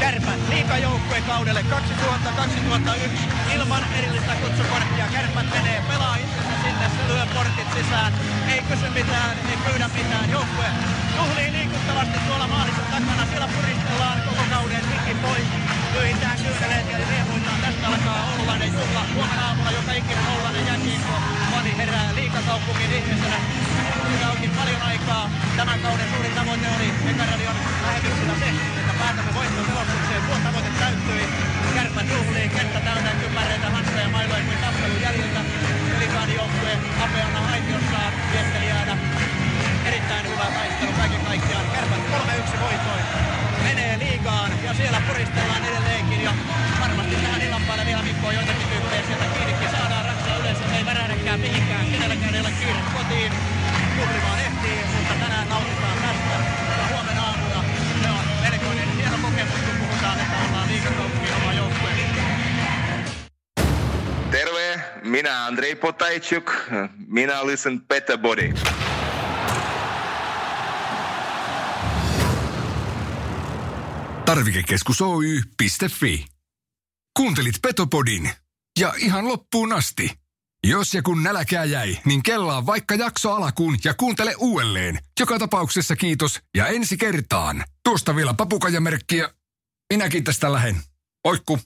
Kärpät liikajoukkue kaudelle 2000-2001 ilman erillistä kutsukorttia. Kärpät menee, pelaa itsensä sinne, se lyö portit sisään. Ei kysy mitään, ei pyydä mitään. Joukkue juhlii liikuttavasti tuolla maalissa takana. Siellä puristellaan koko kauden mikki pois. Lyhitään kyyneleet ja riemuillaan. Tästä alkaa Oulainen juhla. Huomenna aamulla joka ikinen Oulainen jääkiekko. Fani herää liikakaupungin ihmisenä. Siinä onkin paljon aikaa. Tämän kauden suurin tavoite oli Ekaradion lähetyksellä se, että päätämme voittoselostukseen. Tuo tavoite täyttyi. Kärpät juhlii, kenttä täynnä kypäreitä, hanskoja, mailoja kuin tappelun jäljiltä. Pelikaani joukkue apeana aitiossaan viettelijänä. Erittäin hyvä taistelu kaiken kaikkiaan. Kärpät 3-1 voitoin. Menee liigaan ja siellä puristellaan edelleenkin. Ja varmasti tähän illan päälle vielä Mikko joitakin tyyppejä sieltä kiinnikin. Saadaan raksaa yleensä, ei värähdäkään mihinkään. Kenelläkään ei ole kiire kotiin. Juhlimaan ehtii, mutta tänään nautitaan tästä. Ja huomenna aamuna se on melkoinen hieno kokemus, kun puhutaan, että ollaan liikakaupungin oma joukkue. Terve, minä Andrei Potajčuk, minä listen Better Body. Tarvikekeskus Oy.fi. Kuuntelit Petopodin ja ihan loppuun asti. Jos ja kun nälkää jäi, niin kellaa vaikka jakso alakuun ja kuuntele uudelleen. Joka tapauksessa kiitos ja ensi kertaan. Tuosta vielä papukajamerkkiä. Minäkin tästä lähen. Oikku.